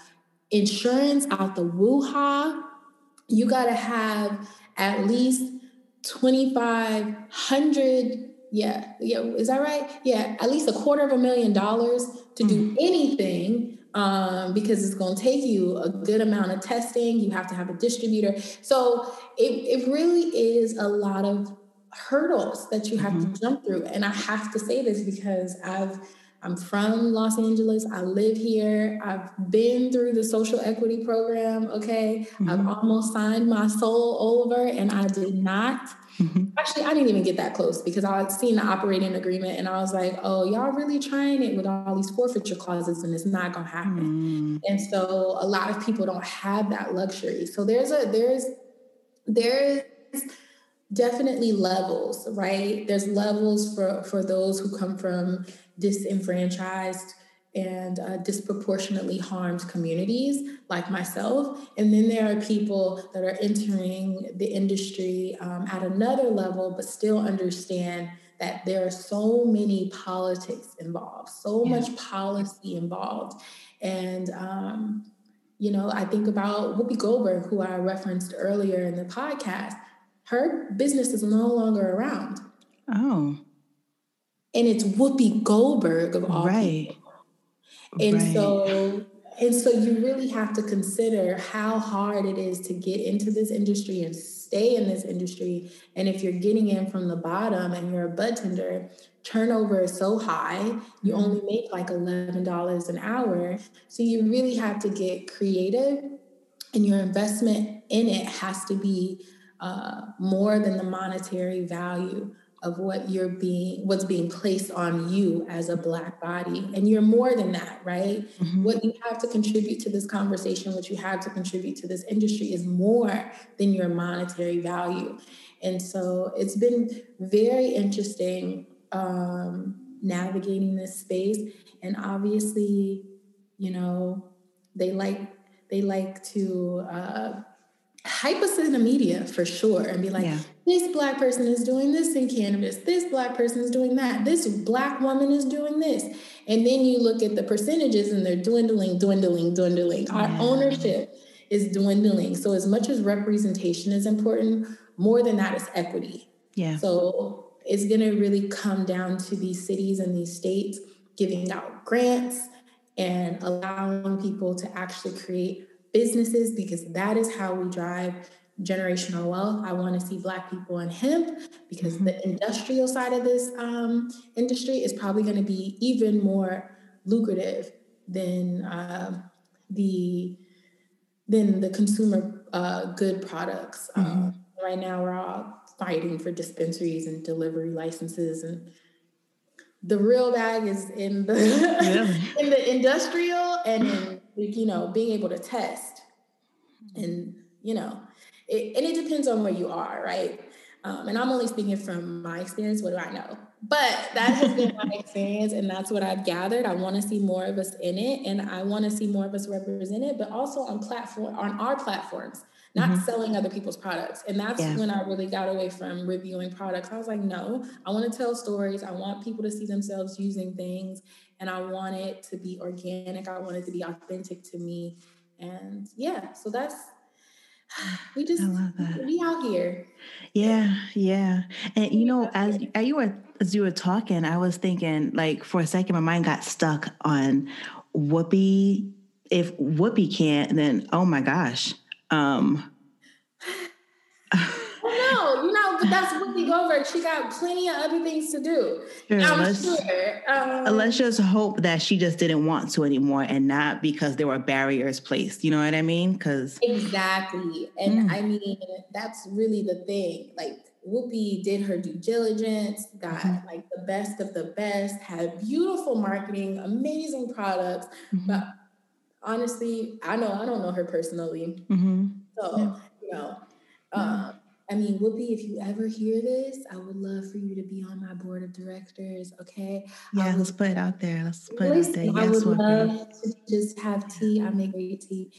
insurance out the woo-ha. You got to have at least 2,500 yeah, yeah, is that right? Yeah, at least a quarter of a million dollars to do mm. anything um, because it's going to take you a good amount of testing. You have to have a distributor. So it, it really is a lot of hurdles that you have mm-hmm. to jump through. And I have to say this because I've I'm from Los Angeles. I live here. I've been through the social equity program. Okay. Mm-hmm. I've almost signed my soul over and I did not Mm-hmm. Actually, I didn't even get that close because I had seen the operating agreement and I was like, oh, y'all really trying it with all these forfeiture clauses and it's not gonna happen. Mm-hmm. And so a lot of people don't have that luxury. So there's a there's there's definitely levels, right? There's levels for for those who come from disenfranchised and uh, disproportionately harmed communities like myself. And then there are people that are entering the industry um, at another level, but still understand that there are so many politics involved, so yeah. much policy involved. And, um, you know, I think about Whoopi Goldberg, who I referenced earlier in the podcast. Her business is no longer around. Oh. And it's Whoopi Goldberg of all right. people and right. so and so you really have to consider how hard it is to get into this industry and stay in this industry. And if you're getting in from the bottom and you're a bud tender, turnover is so high, you mm-hmm. only make like $11 an hour. So you really have to get creative, and your investment in it has to be uh, more than the monetary value of what you're being what's being placed on you as a black body. And you're more than that right? Mm-hmm. what you have to contribute to this conversation what you have to contribute to this industry is more than your monetary value. And so it's been very interesting um, navigating this space. And obviously you know they like they like to uh, hype us in the media for sure and be like, yeah. this black person is doing this in cannabis, this black person is doing that, this black woman is doing this. And then you look at the percentages and they're dwindling, dwindling, dwindling. Our ownership is dwindling. So as much as representation is important, more than that is equity. Yeah. So it's gonna really come down to these cities and these states giving out grants and allowing people to actually create businesses because that is how we drive generational wealth. I want to see Black people in hemp because mm-hmm. the industrial side of this um, industry is probably going to be even more lucrative than uh, the than the consumer uh, good products. Um, mm-hmm. Right now, we're all fighting for dispensaries and delivery licenses and the real bag is in the yeah. (laughs) in the industrial and in you know being able to test and you know it, and it depends on where you are right um, and i'm only speaking from my experience what do i know but that has been my (laughs) experience and that's what i've gathered i want to see more of us in it and i want to see more of us represented but also on platform on our platforms not mm-hmm. selling other people's products. And that's yeah. when I really got away from reviewing products. I was like, no, I want to tell stories. I want people to see themselves using things. And I want it to be organic. I want it to be authentic to me. And yeah, so that's (sighs) we just I love that. we out here. Yeah, yeah. And you know, as, as you were as you were talking, I was thinking like for a second my mind got stuck on Whoopi. If Whoopi can't, then oh my gosh, um, (laughs) no, you know, but that's Whoopi Goldberg. She got plenty of other things to do. Sure, I'm let's, sure. Um, let's just hope that she just didn't want to anymore, and not because there were barriers placed. You know what I mean? Because exactly, and mm. I mean that's really the thing. Like Whoopi did her due diligence, got mm-hmm. like the best of the best, had beautiful marketing, amazing products. Mm-hmm. But honestly, I know I don't know her personally. Mm-hmm. So, yeah. you know, um, I mean, Whoopi, if you ever hear this, I would love for you to be on my board of directors. Okay. Yeah, would, let's put it out there. Let's put it out there. Yes, I would Whoopi. love to just have tea. I make great tea.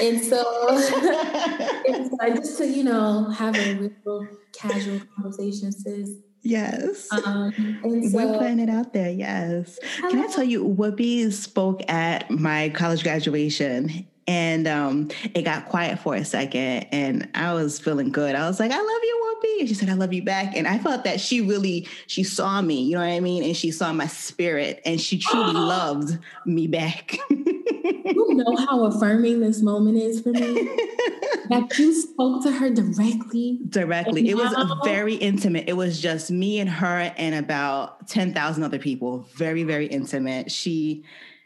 And so, (laughs) just to, you know, have a real casual conversation, sis. Yes. Um, so, We're putting it out there. Yes. Can I tell you, Whoopi spoke at my college graduation and um, it got quiet for a second and i was feeling good. I was like i love you whoopi. And she said i love you back. And i felt that she really she saw me you know what i mean? And she saw my spirit and she truly (gasps) loved me back. You know how affirming this moment is for me? (laughs) That you spoke to her directly directly. it was very intimate it was just me and her and about 10,000 other people. Very very intimate. She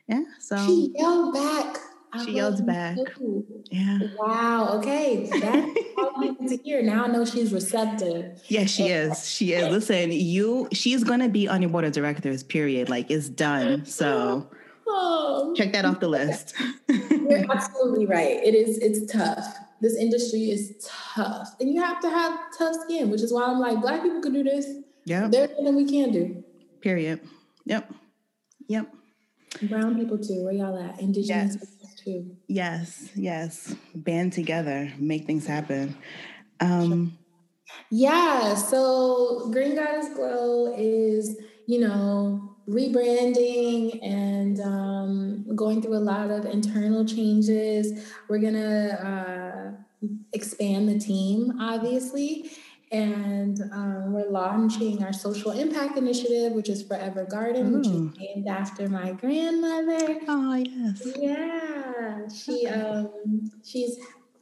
yeah so she yelled back I she yelled back. Too. Yeah. Wow. Okay. That's (laughs) all I need to hear. Now I know she's receptive. Yeah, she is. She is. Listen, you she's gonna be on your board of directors, period. Like it's done. So (laughs) oh. check that off the list. You're (laughs) absolutely right. It is, it's tough. This industry is tough. And you have to have tough skin, which is why I'm like, black people can do this. Yeah. There's nothing we can do. Period. Yep. Yep. Brown people too. Where y'all at? Indigenous yes too. Yes, yes. Band together, make things happen. Um, yeah, so Green Goddess Glow is, you know, rebranding and um, going through a lot of internal changes. We're going to uh, expand the team, obviously. And um, we're launching our social impact initiative, which is Forever Garden, Ooh. which is named after my grandmother. Oh yes, yeah. She um, she's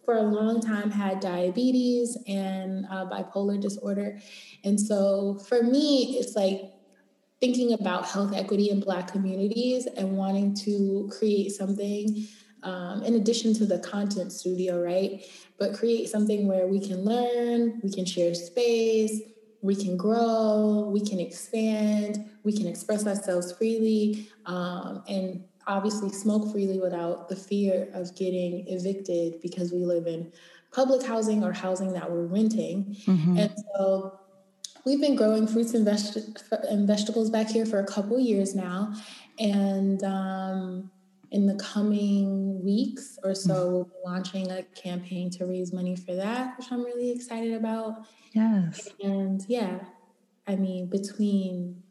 for a long time had diabetes and uh, bipolar disorder, and so for me, it's like thinking about health equity in Black communities and wanting to create something um, in addition to the content studio, right? But create something where we can learn, we can share space, we can grow, we can expand, we can express ourselves freely, um, and obviously smoke freely without the fear of getting evicted because we live in public housing or housing that we're renting. Mm-hmm. And so we've been growing fruits and, and, vegetables back here for a couple years now. And um, in the coming weeks or so, mm-hmm. we'll be launching a campaign to raise money for that, which I'm really excited about. Yes. And yeah, I mean, between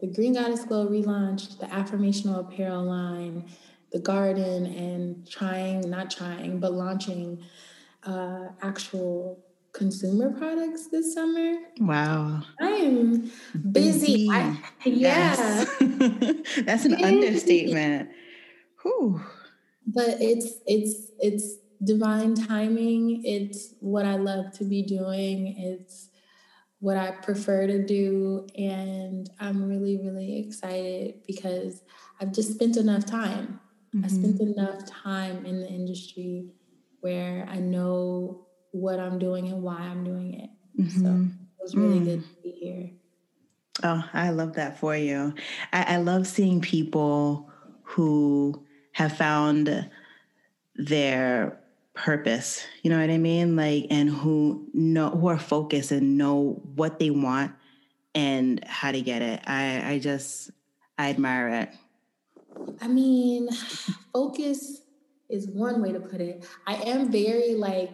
the Green Goddess Glow relaunch, the affirmational apparel line, the garden, and trying, not trying, but launching uh, actual consumer products this summer. Wow. I am busy. busy. I, yeah. Yes. (laughs) That's an busy. understatement. Whew. But it's it's it's divine timing. It's what I love to be doing. It's what I prefer to do. And I'm really, really excited because I've just spent enough time. Mm-hmm. I spent enough time in the industry where I know what I'm doing and why I'm doing it. Mm-hmm. So it was really mm. good to be here. Oh, I love that for you. I, I love seeing people who have found their purpose you know what i mean? Like and who know who are focused and know what they want and how to get it. I i just i admire it. I mean focus is one way to put it. I am very like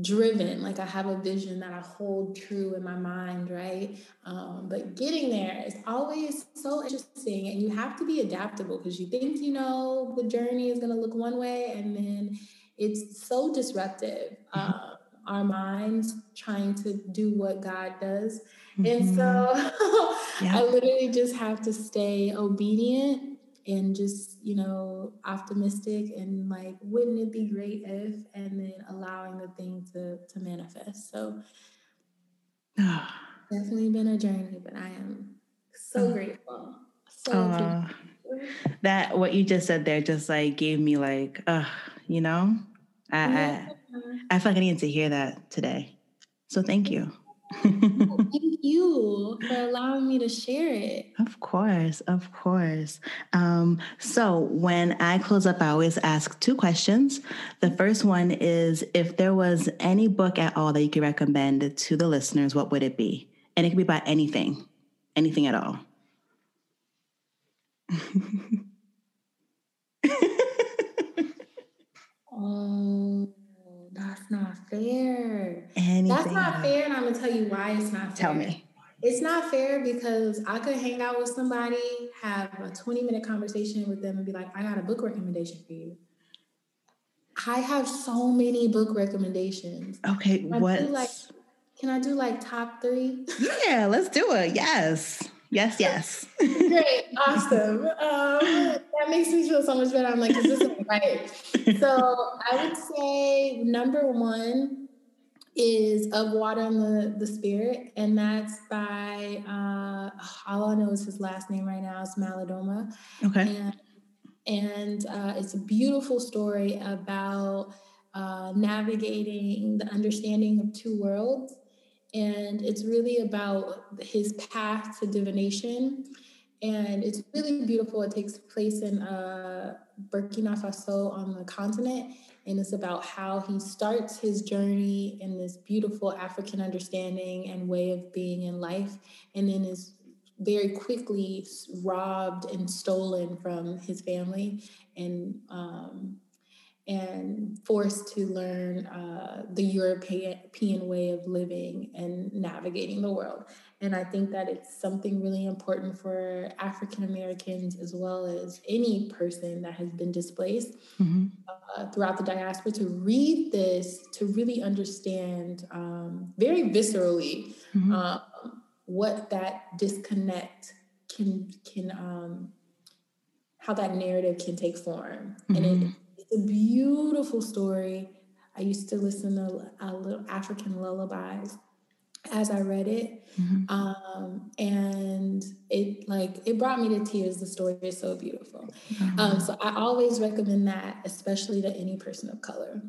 driven like i have a vision that i hold true in my mind right um, but getting there is always so interesting and you have to be adaptable because you think you know the journey is going to look one way and then it's so disruptive uh, our minds trying to do what god does mm-hmm. and so (laughs) yeah. i literally just have to stay obedient and just you know optimistic and like wouldn't it be great if and then allowing the thing to to manifest. So (sighs) definitely been a journey but i am so oh. grateful. So uh, that what you just said there just like gave me like uh you know? I yeah. I, I feel like i needed to hear that today. So thank you (laughs) Thank you for allowing me to share it. Of course, of course. Um, so, when I close up, I always ask two questions. The first one is if there was any book at all that you could recommend to the listeners, what would it be? And it could be about anything, anything at all. oh. (laughs) That's not fair. Anything That's not fair, and I'm gonna tell you why it's not fair. Tell me. It's not fair because I could hang out with somebody, have a 20 minute conversation with them, and be like, I got a book recommendation for you. I have so many book recommendations. Okay, what? Like, can I do like top three? Yeah, let's do it. Yes. Yes, yes. Great, (laughs) awesome. Um, that makes me feel so much better. I'm like, is this right? So I would say number one is Of Water and the, the Spirit, and that's by, uh, all I know is his last name right now is Malidoma. Okay. And, and uh, it's a beautiful story about uh, navigating the understanding of two worlds and it's really about his path to divination. And it's really beautiful. It takes place in uh, Burkina Faso on the continent. And it's about how he starts his journey in this beautiful African understanding and way of being in life, and then is very quickly robbed and stolen from his family and um, and forced to learn uh, the European way of living and navigating the world. And I think that it's something really important for African Americans as well as any person that has been displaced mm-hmm. uh, throughout the diaspora to read this, to really understand um, very viscerally mm-hmm. uh, what that disconnect can can um, how that narrative can take form, mm-hmm. and it mm-hmm. A beautiful story. I used to listen to uh, little African lullabies as I read it. Mm-hmm. Um, and it like it brought me to tears. The story is so beautiful. Mm-hmm. Um, so I always recommend that, especially to any person of color.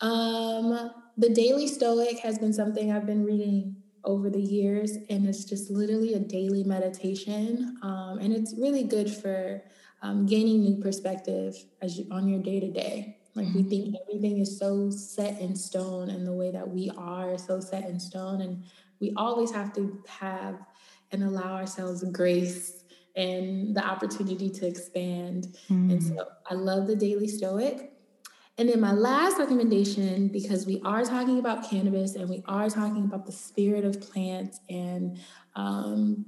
Um, the Daily Stoic has been something I've been reading over the years, and it's just literally a daily meditation. Um, and it's really good for um, gaining new perspective as you, on your day to day. Like we think mm-hmm. everything is so set in stone, and the way that we are so set in stone, and we always have to have and allow ourselves grace and the opportunity to expand. Mm. And so I love the Daily Stoic. And then my last recommendation, because we are talking about cannabis and we are talking about the spirit of plants and um,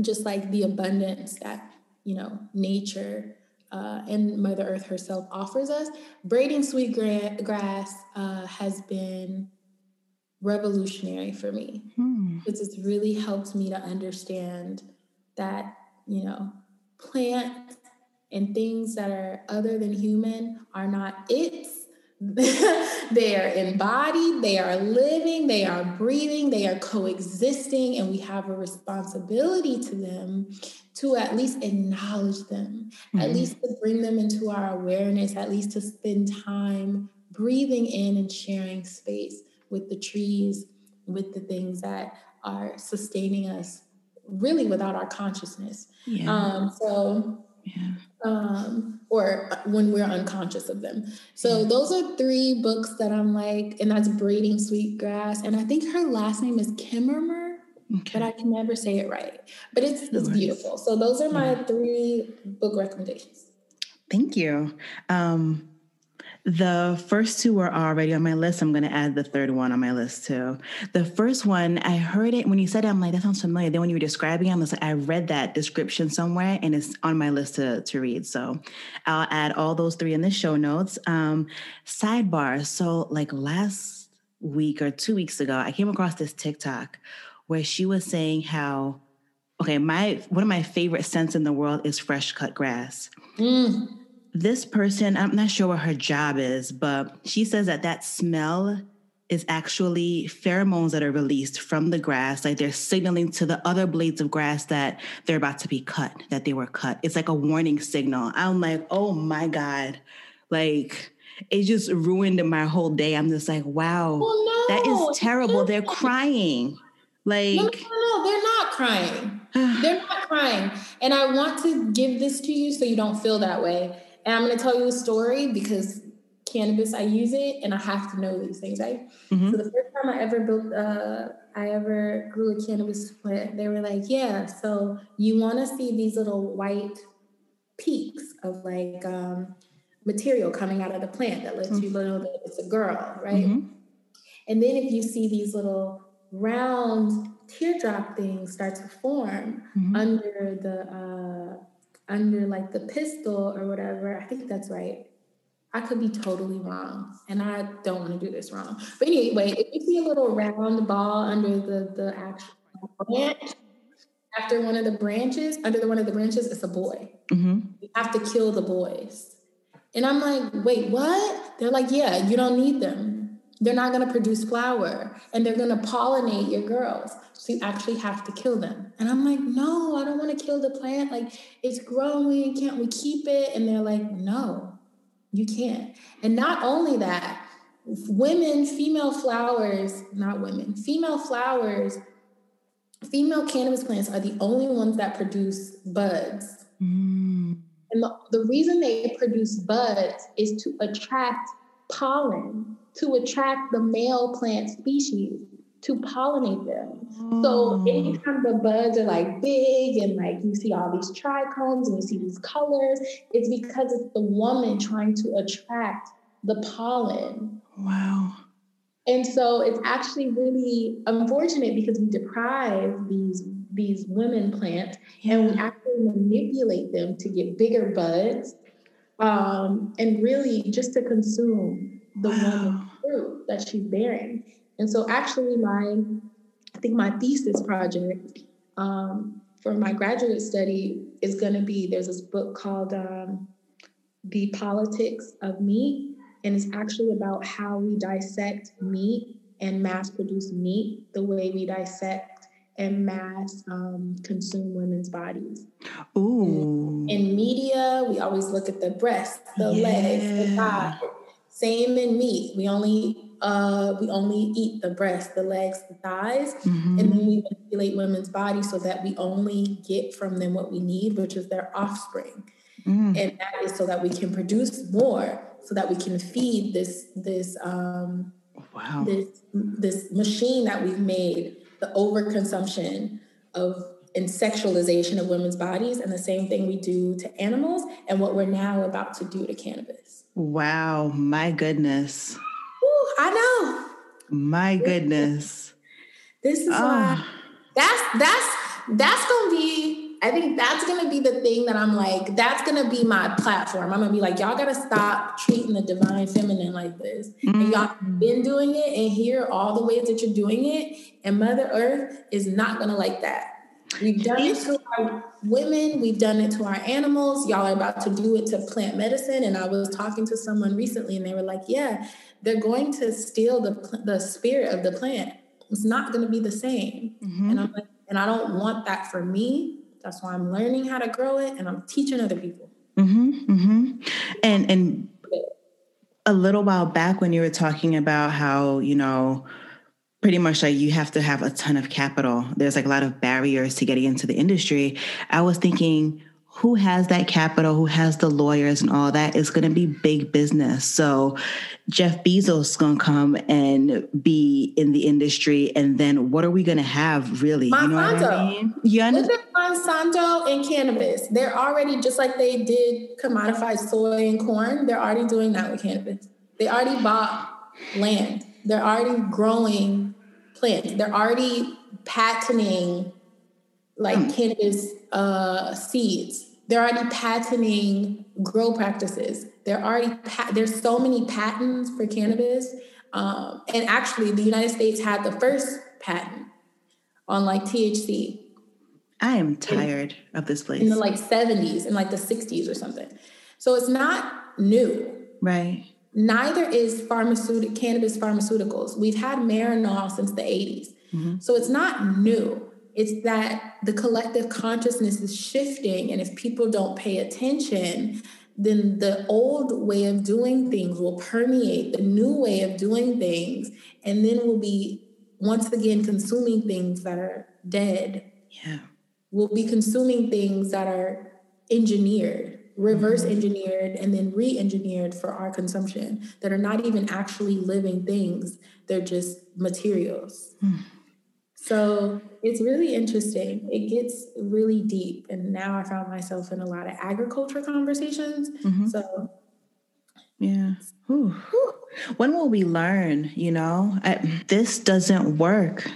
just like the abundance that you know, nature uh, and Mother Earth herself offers us. Braiding sweet gra- grass uh, has been revolutionary for me hmm. because it's really helped me to understand that, you know, plants and things that are other than human are not its (laughs) they are embodied, they are living, they are breathing, they are coexisting, and we have a responsibility to them to at least acknowledge them, mm-hmm. at least to bring them into our awareness, at least to spend time breathing in and sharing space with the trees, with the things that are sustaining us really without our consciousness. Yeah. Um, so, yeah. Um, or when we're unconscious of them. So those are three books that I'm like, and that's Braiding Sweetgrass. And I think her last name is Kimmerer. Okay. But I can never say it right. But it's it's beautiful. So those are my three book recommendations. Thank you. Um, the first two were already on my list. I'm going to add the third one on my list too. The first one, I heard it when you said it. I'm like, that sounds familiar. Then when you were describing it, I was like, I read that description somewhere, and it's on my list to to read. So I'll add all those three in the show notes. Um, sidebar. So like last week or two weeks ago, I came across this TikTok where she was saying how okay, my one of my favorite scents in the world is fresh cut grass. Mm. This person, I'm not sure what her job is, but she says that that smell is actually pheromones that are released from the grass. Like they're signaling to the other blades of grass that they're about to be cut, that they were cut. It's like a warning signal. I'm like, oh my God. Like, it just ruined my whole day. I'm just like, wow, oh no. that is terrible. They're crying Like no, no, no, no they're not crying. (sighs) they're not crying. And I want to give this to you so you don't feel that way. And I'm going to tell you a story because cannabis, I use it, and I have to know these things, right? Mm-hmm. So the first time I ever built, uh, I ever grew a cannabis plant, they were like, "Yeah, so you want to see these little white peaks of like um, material coming out of the plant that lets mm-hmm. you know that it's a girl, right?" Mm-hmm. And then if you see these little round teardrop things start to form mm-hmm. under the uh, under like the pistil or whatever, I think that's right I could be totally wrong, and I don't want to do this wrong. But anyway, if you see a little round ball under the the actual branch, after one of the branches, under the one of the branches, it's a boy. Mm-hmm. You have to kill the boys. And I'm like, wait, what? They're like, yeah, you don't need them. They're not going to produce flower, and they're going to pollinate your girls. So you actually have to kill them. And I'm like, no, I don't want to kill the plant. Like it's growing. Can't we keep it? And they're like, no you can't. And not only that, women, female flowers, not women, female flowers, female cannabis plants are the only ones that produce buds. Mm. And the, the reason they produce buds is to attract pollen, to attract the male plant species to pollinate them. Mm. So anytime the buds are like big and like you see all these trichomes and you see these colors, it's because it's the woman trying to attract the pollen. Wow. And so it's actually really unfortunate because we deprive these these women plants yeah. and we actually manipulate them to get bigger buds um, and really just to consume the wow. woman's fruit that she's bearing. And so, actually, my I think my thesis project um, for my graduate study is going to be there's this book called um, The Politics of Meat, and it's actually about how we dissect meat and mass produce meat the way we dissect and mass um, consume women's bodies. Ooh. In media, we always look at the breast, the yeah. legs, the thigh. Same in meat. We only uh, we only eat the breast, the legs, the thighs, mm-hmm. and then we manipulate women's bodies so that we only get from them what we need, which is their offspring. Mm. And that is so that we can produce more, so that we can feed this this um, wow this this machine that we've made, the overconsumption of and sexualization of women's bodies, and the same thing we do to animals, and what we're now about to do to cannabis. Wow, my goodness. I know. My goodness. This is oh. why that's that's that's gonna be I think that's gonna be the thing that I'm like, that's gonna be my platform. I'm gonna be like, y'all gotta stop treating the divine feminine like this. Mm-hmm. And y'all been doing it and here are all the ways that you're doing it. And Mother Earth is not gonna like that. We've done it to our women, we've done it to our animals. Y'all are about to do it to plant medicine. And I was talking to someone recently and they were like, Yeah, they're going to steal the, the spirit of the plant. It's not going to be the same. Mm-hmm. And I'm like, and I don't want that for me. That's why I'm learning how to grow it and I'm teaching other people. Mm-hmm, mm-hmm. And and a little while back when you were talking about how you know pretty much like you have to have a ton of capital. There's like a lot of barriers to getting into the industry. I was thinking, who has that capital, who has the lawyers and all that is going to be big business. So Jeff Bezos is going to come and be in the industry. And then what are we going to have really? Monsanto. You know what I mean? You understand? Monsanto and cannabis. They're already, just like they did commodified soy and corn, they're already doing that with cannabis. They already bought land. They're already growing plants. They're already patenting like mm. cannabis uh, seeds they're already patenting grow practices. They're already there's so many patents for cannabis, um, and actually, the United States had the first patent on like THC. I am tired in, of this place. In the like 70s and like the 60s or something. So it's not new. Right. Neither is pharmaceutical cannabis pharmaceuticals. We've had Marinol since the 80s. Mm-hmm. So it's not new. It's that the collective consciousness is shifting. And if people don't pay attention, then the old way of doing things will permeate the new way of doing things. And then we'll be once again consuming things that are dead. Yeah. We'll be consuming things that are engineered, reverse engineered, and then re engineered for our consumption that are not even actually living things. They're just materials. Mm. So it's really interesting. It gets really deep. And now I found myself in a lot of agriculture conversations. Mm-hmm. So, yeah. Whew. When will we learn? You know, I, this doesn't work.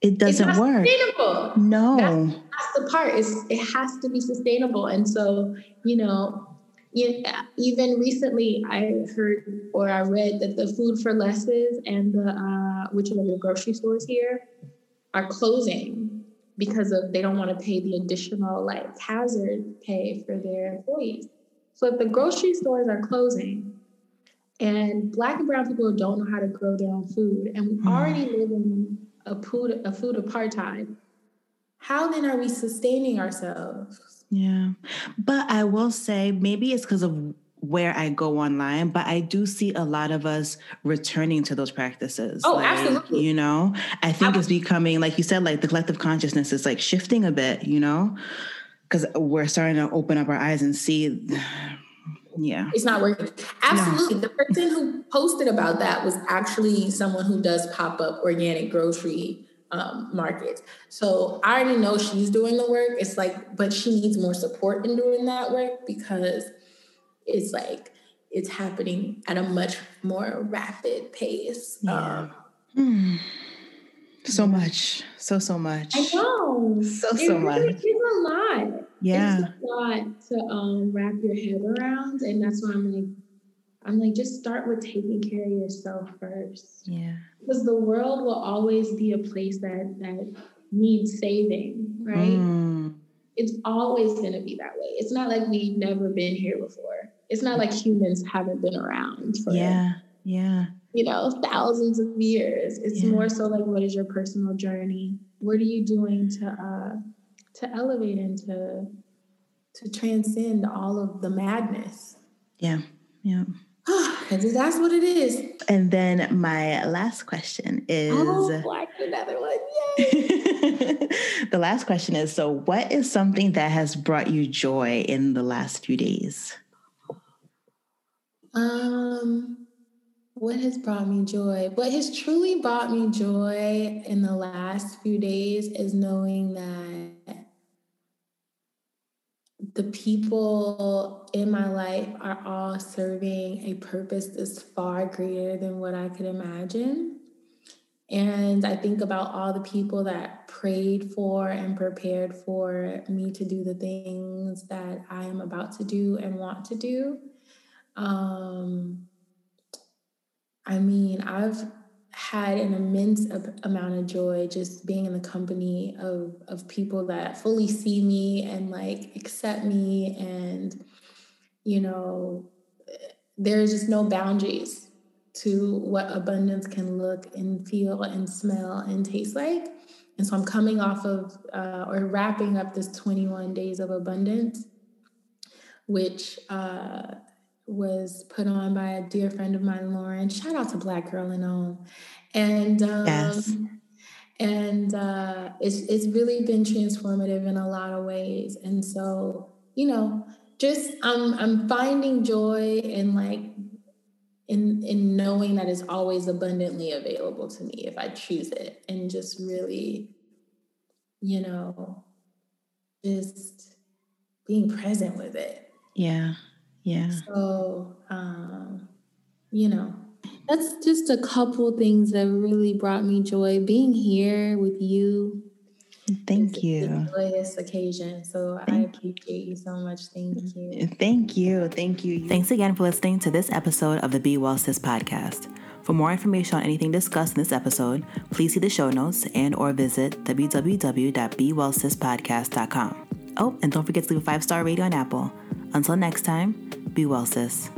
It doesn't work. Sustainable. No, that's, that's the part. Is it has to be sustainable, and so you know, even recently I heard or I read that the Food 4 Lesses and the uh, which are the grocery stores here are closing because of they don't want to pay the additional like hazard pay for their employees. So if the grocery stores are closing and black and brown people don't know how to grow their own food and we mm. already live in a food a food apartheid, how then are we sustaining ourselves? Yeah. But I will say maybe it's because of where I go online, but I do see a lot of us returning to those practices. Oh, like, absolutely. You know, I think absolutely. it's becoming, like you said, like the collective consciousness is like shifting a bit, you know, because we're starting to open up our eyes and see. (sighs) Yeah. It's not working. Absolutely. No. The person who posted about that was actually someone who does pop up organic grocery um, markets. So I already know she's doing the work. It's like, but she needs more support in doing that work because it's like it's happening at a much more rapid pace. Yeah. Um, So much, so so much. I know. So it so really much. It's a lot. Yeah, it's a lot to um, wrap your head around, and that's why I'm like, I'm like, just start with taking care of yourself first. Yeah, because the world will always be a place that that needs saving, right? Mm. It's always going to be that way. It's not like we've never been here before it's not like humans haven't been around for yeah yeah you know thousands of years it's yeah. more so like what is your personal journey what are you doing to uh to elevate and to to transcend all of the madness yeah yeah (sighs) that's what it is. And then my last question is oh, black another one. (laughs) the last question is so what is something that has brought you joy in the last few days? Um, what has brought me joy? What has truly brought me joy in the last few days is knowing that the people in my life are all serving a purpose that's far greater than what I could imagine. And I think about all the people that prayed for and prepared for me to do the things that I am about to do and want to do. Um, I mean, I've had an immense amount of joy just being in the company of of people that fully see me and like accept me and you know there's just no boundaries to what abundance can look and feel and smell and taste like. And so i'm coming off of uh, or wrapping up this 21 days of abundance which uh, was put on by a dear friend of mine, Lauren. Shout out to Black Girl in Om. And um, yes. and uh, it's it's really been transformative in a lot of ways. And so, you know, just I'm I'm finding joy in like in in knowing that it's always abundantly available to me if I choose it, and just really, you know, just being present with it. Yeah. Yeah. So, um, you know, that's just a couple things that really brought me joy. Being here with you. Thank you. joyous occasion. So thank I appreciate you so much. Thank you. Thank you. Thank you. Thanks again for listening to this episode of the Be Well Sis podcast. For more information on anything discussed in this episode, please see the show notes and or visit www.bewellsispodcast.com. Oh, and don't forget to leave a five-star rating on Apple. Until next time, be well, sis.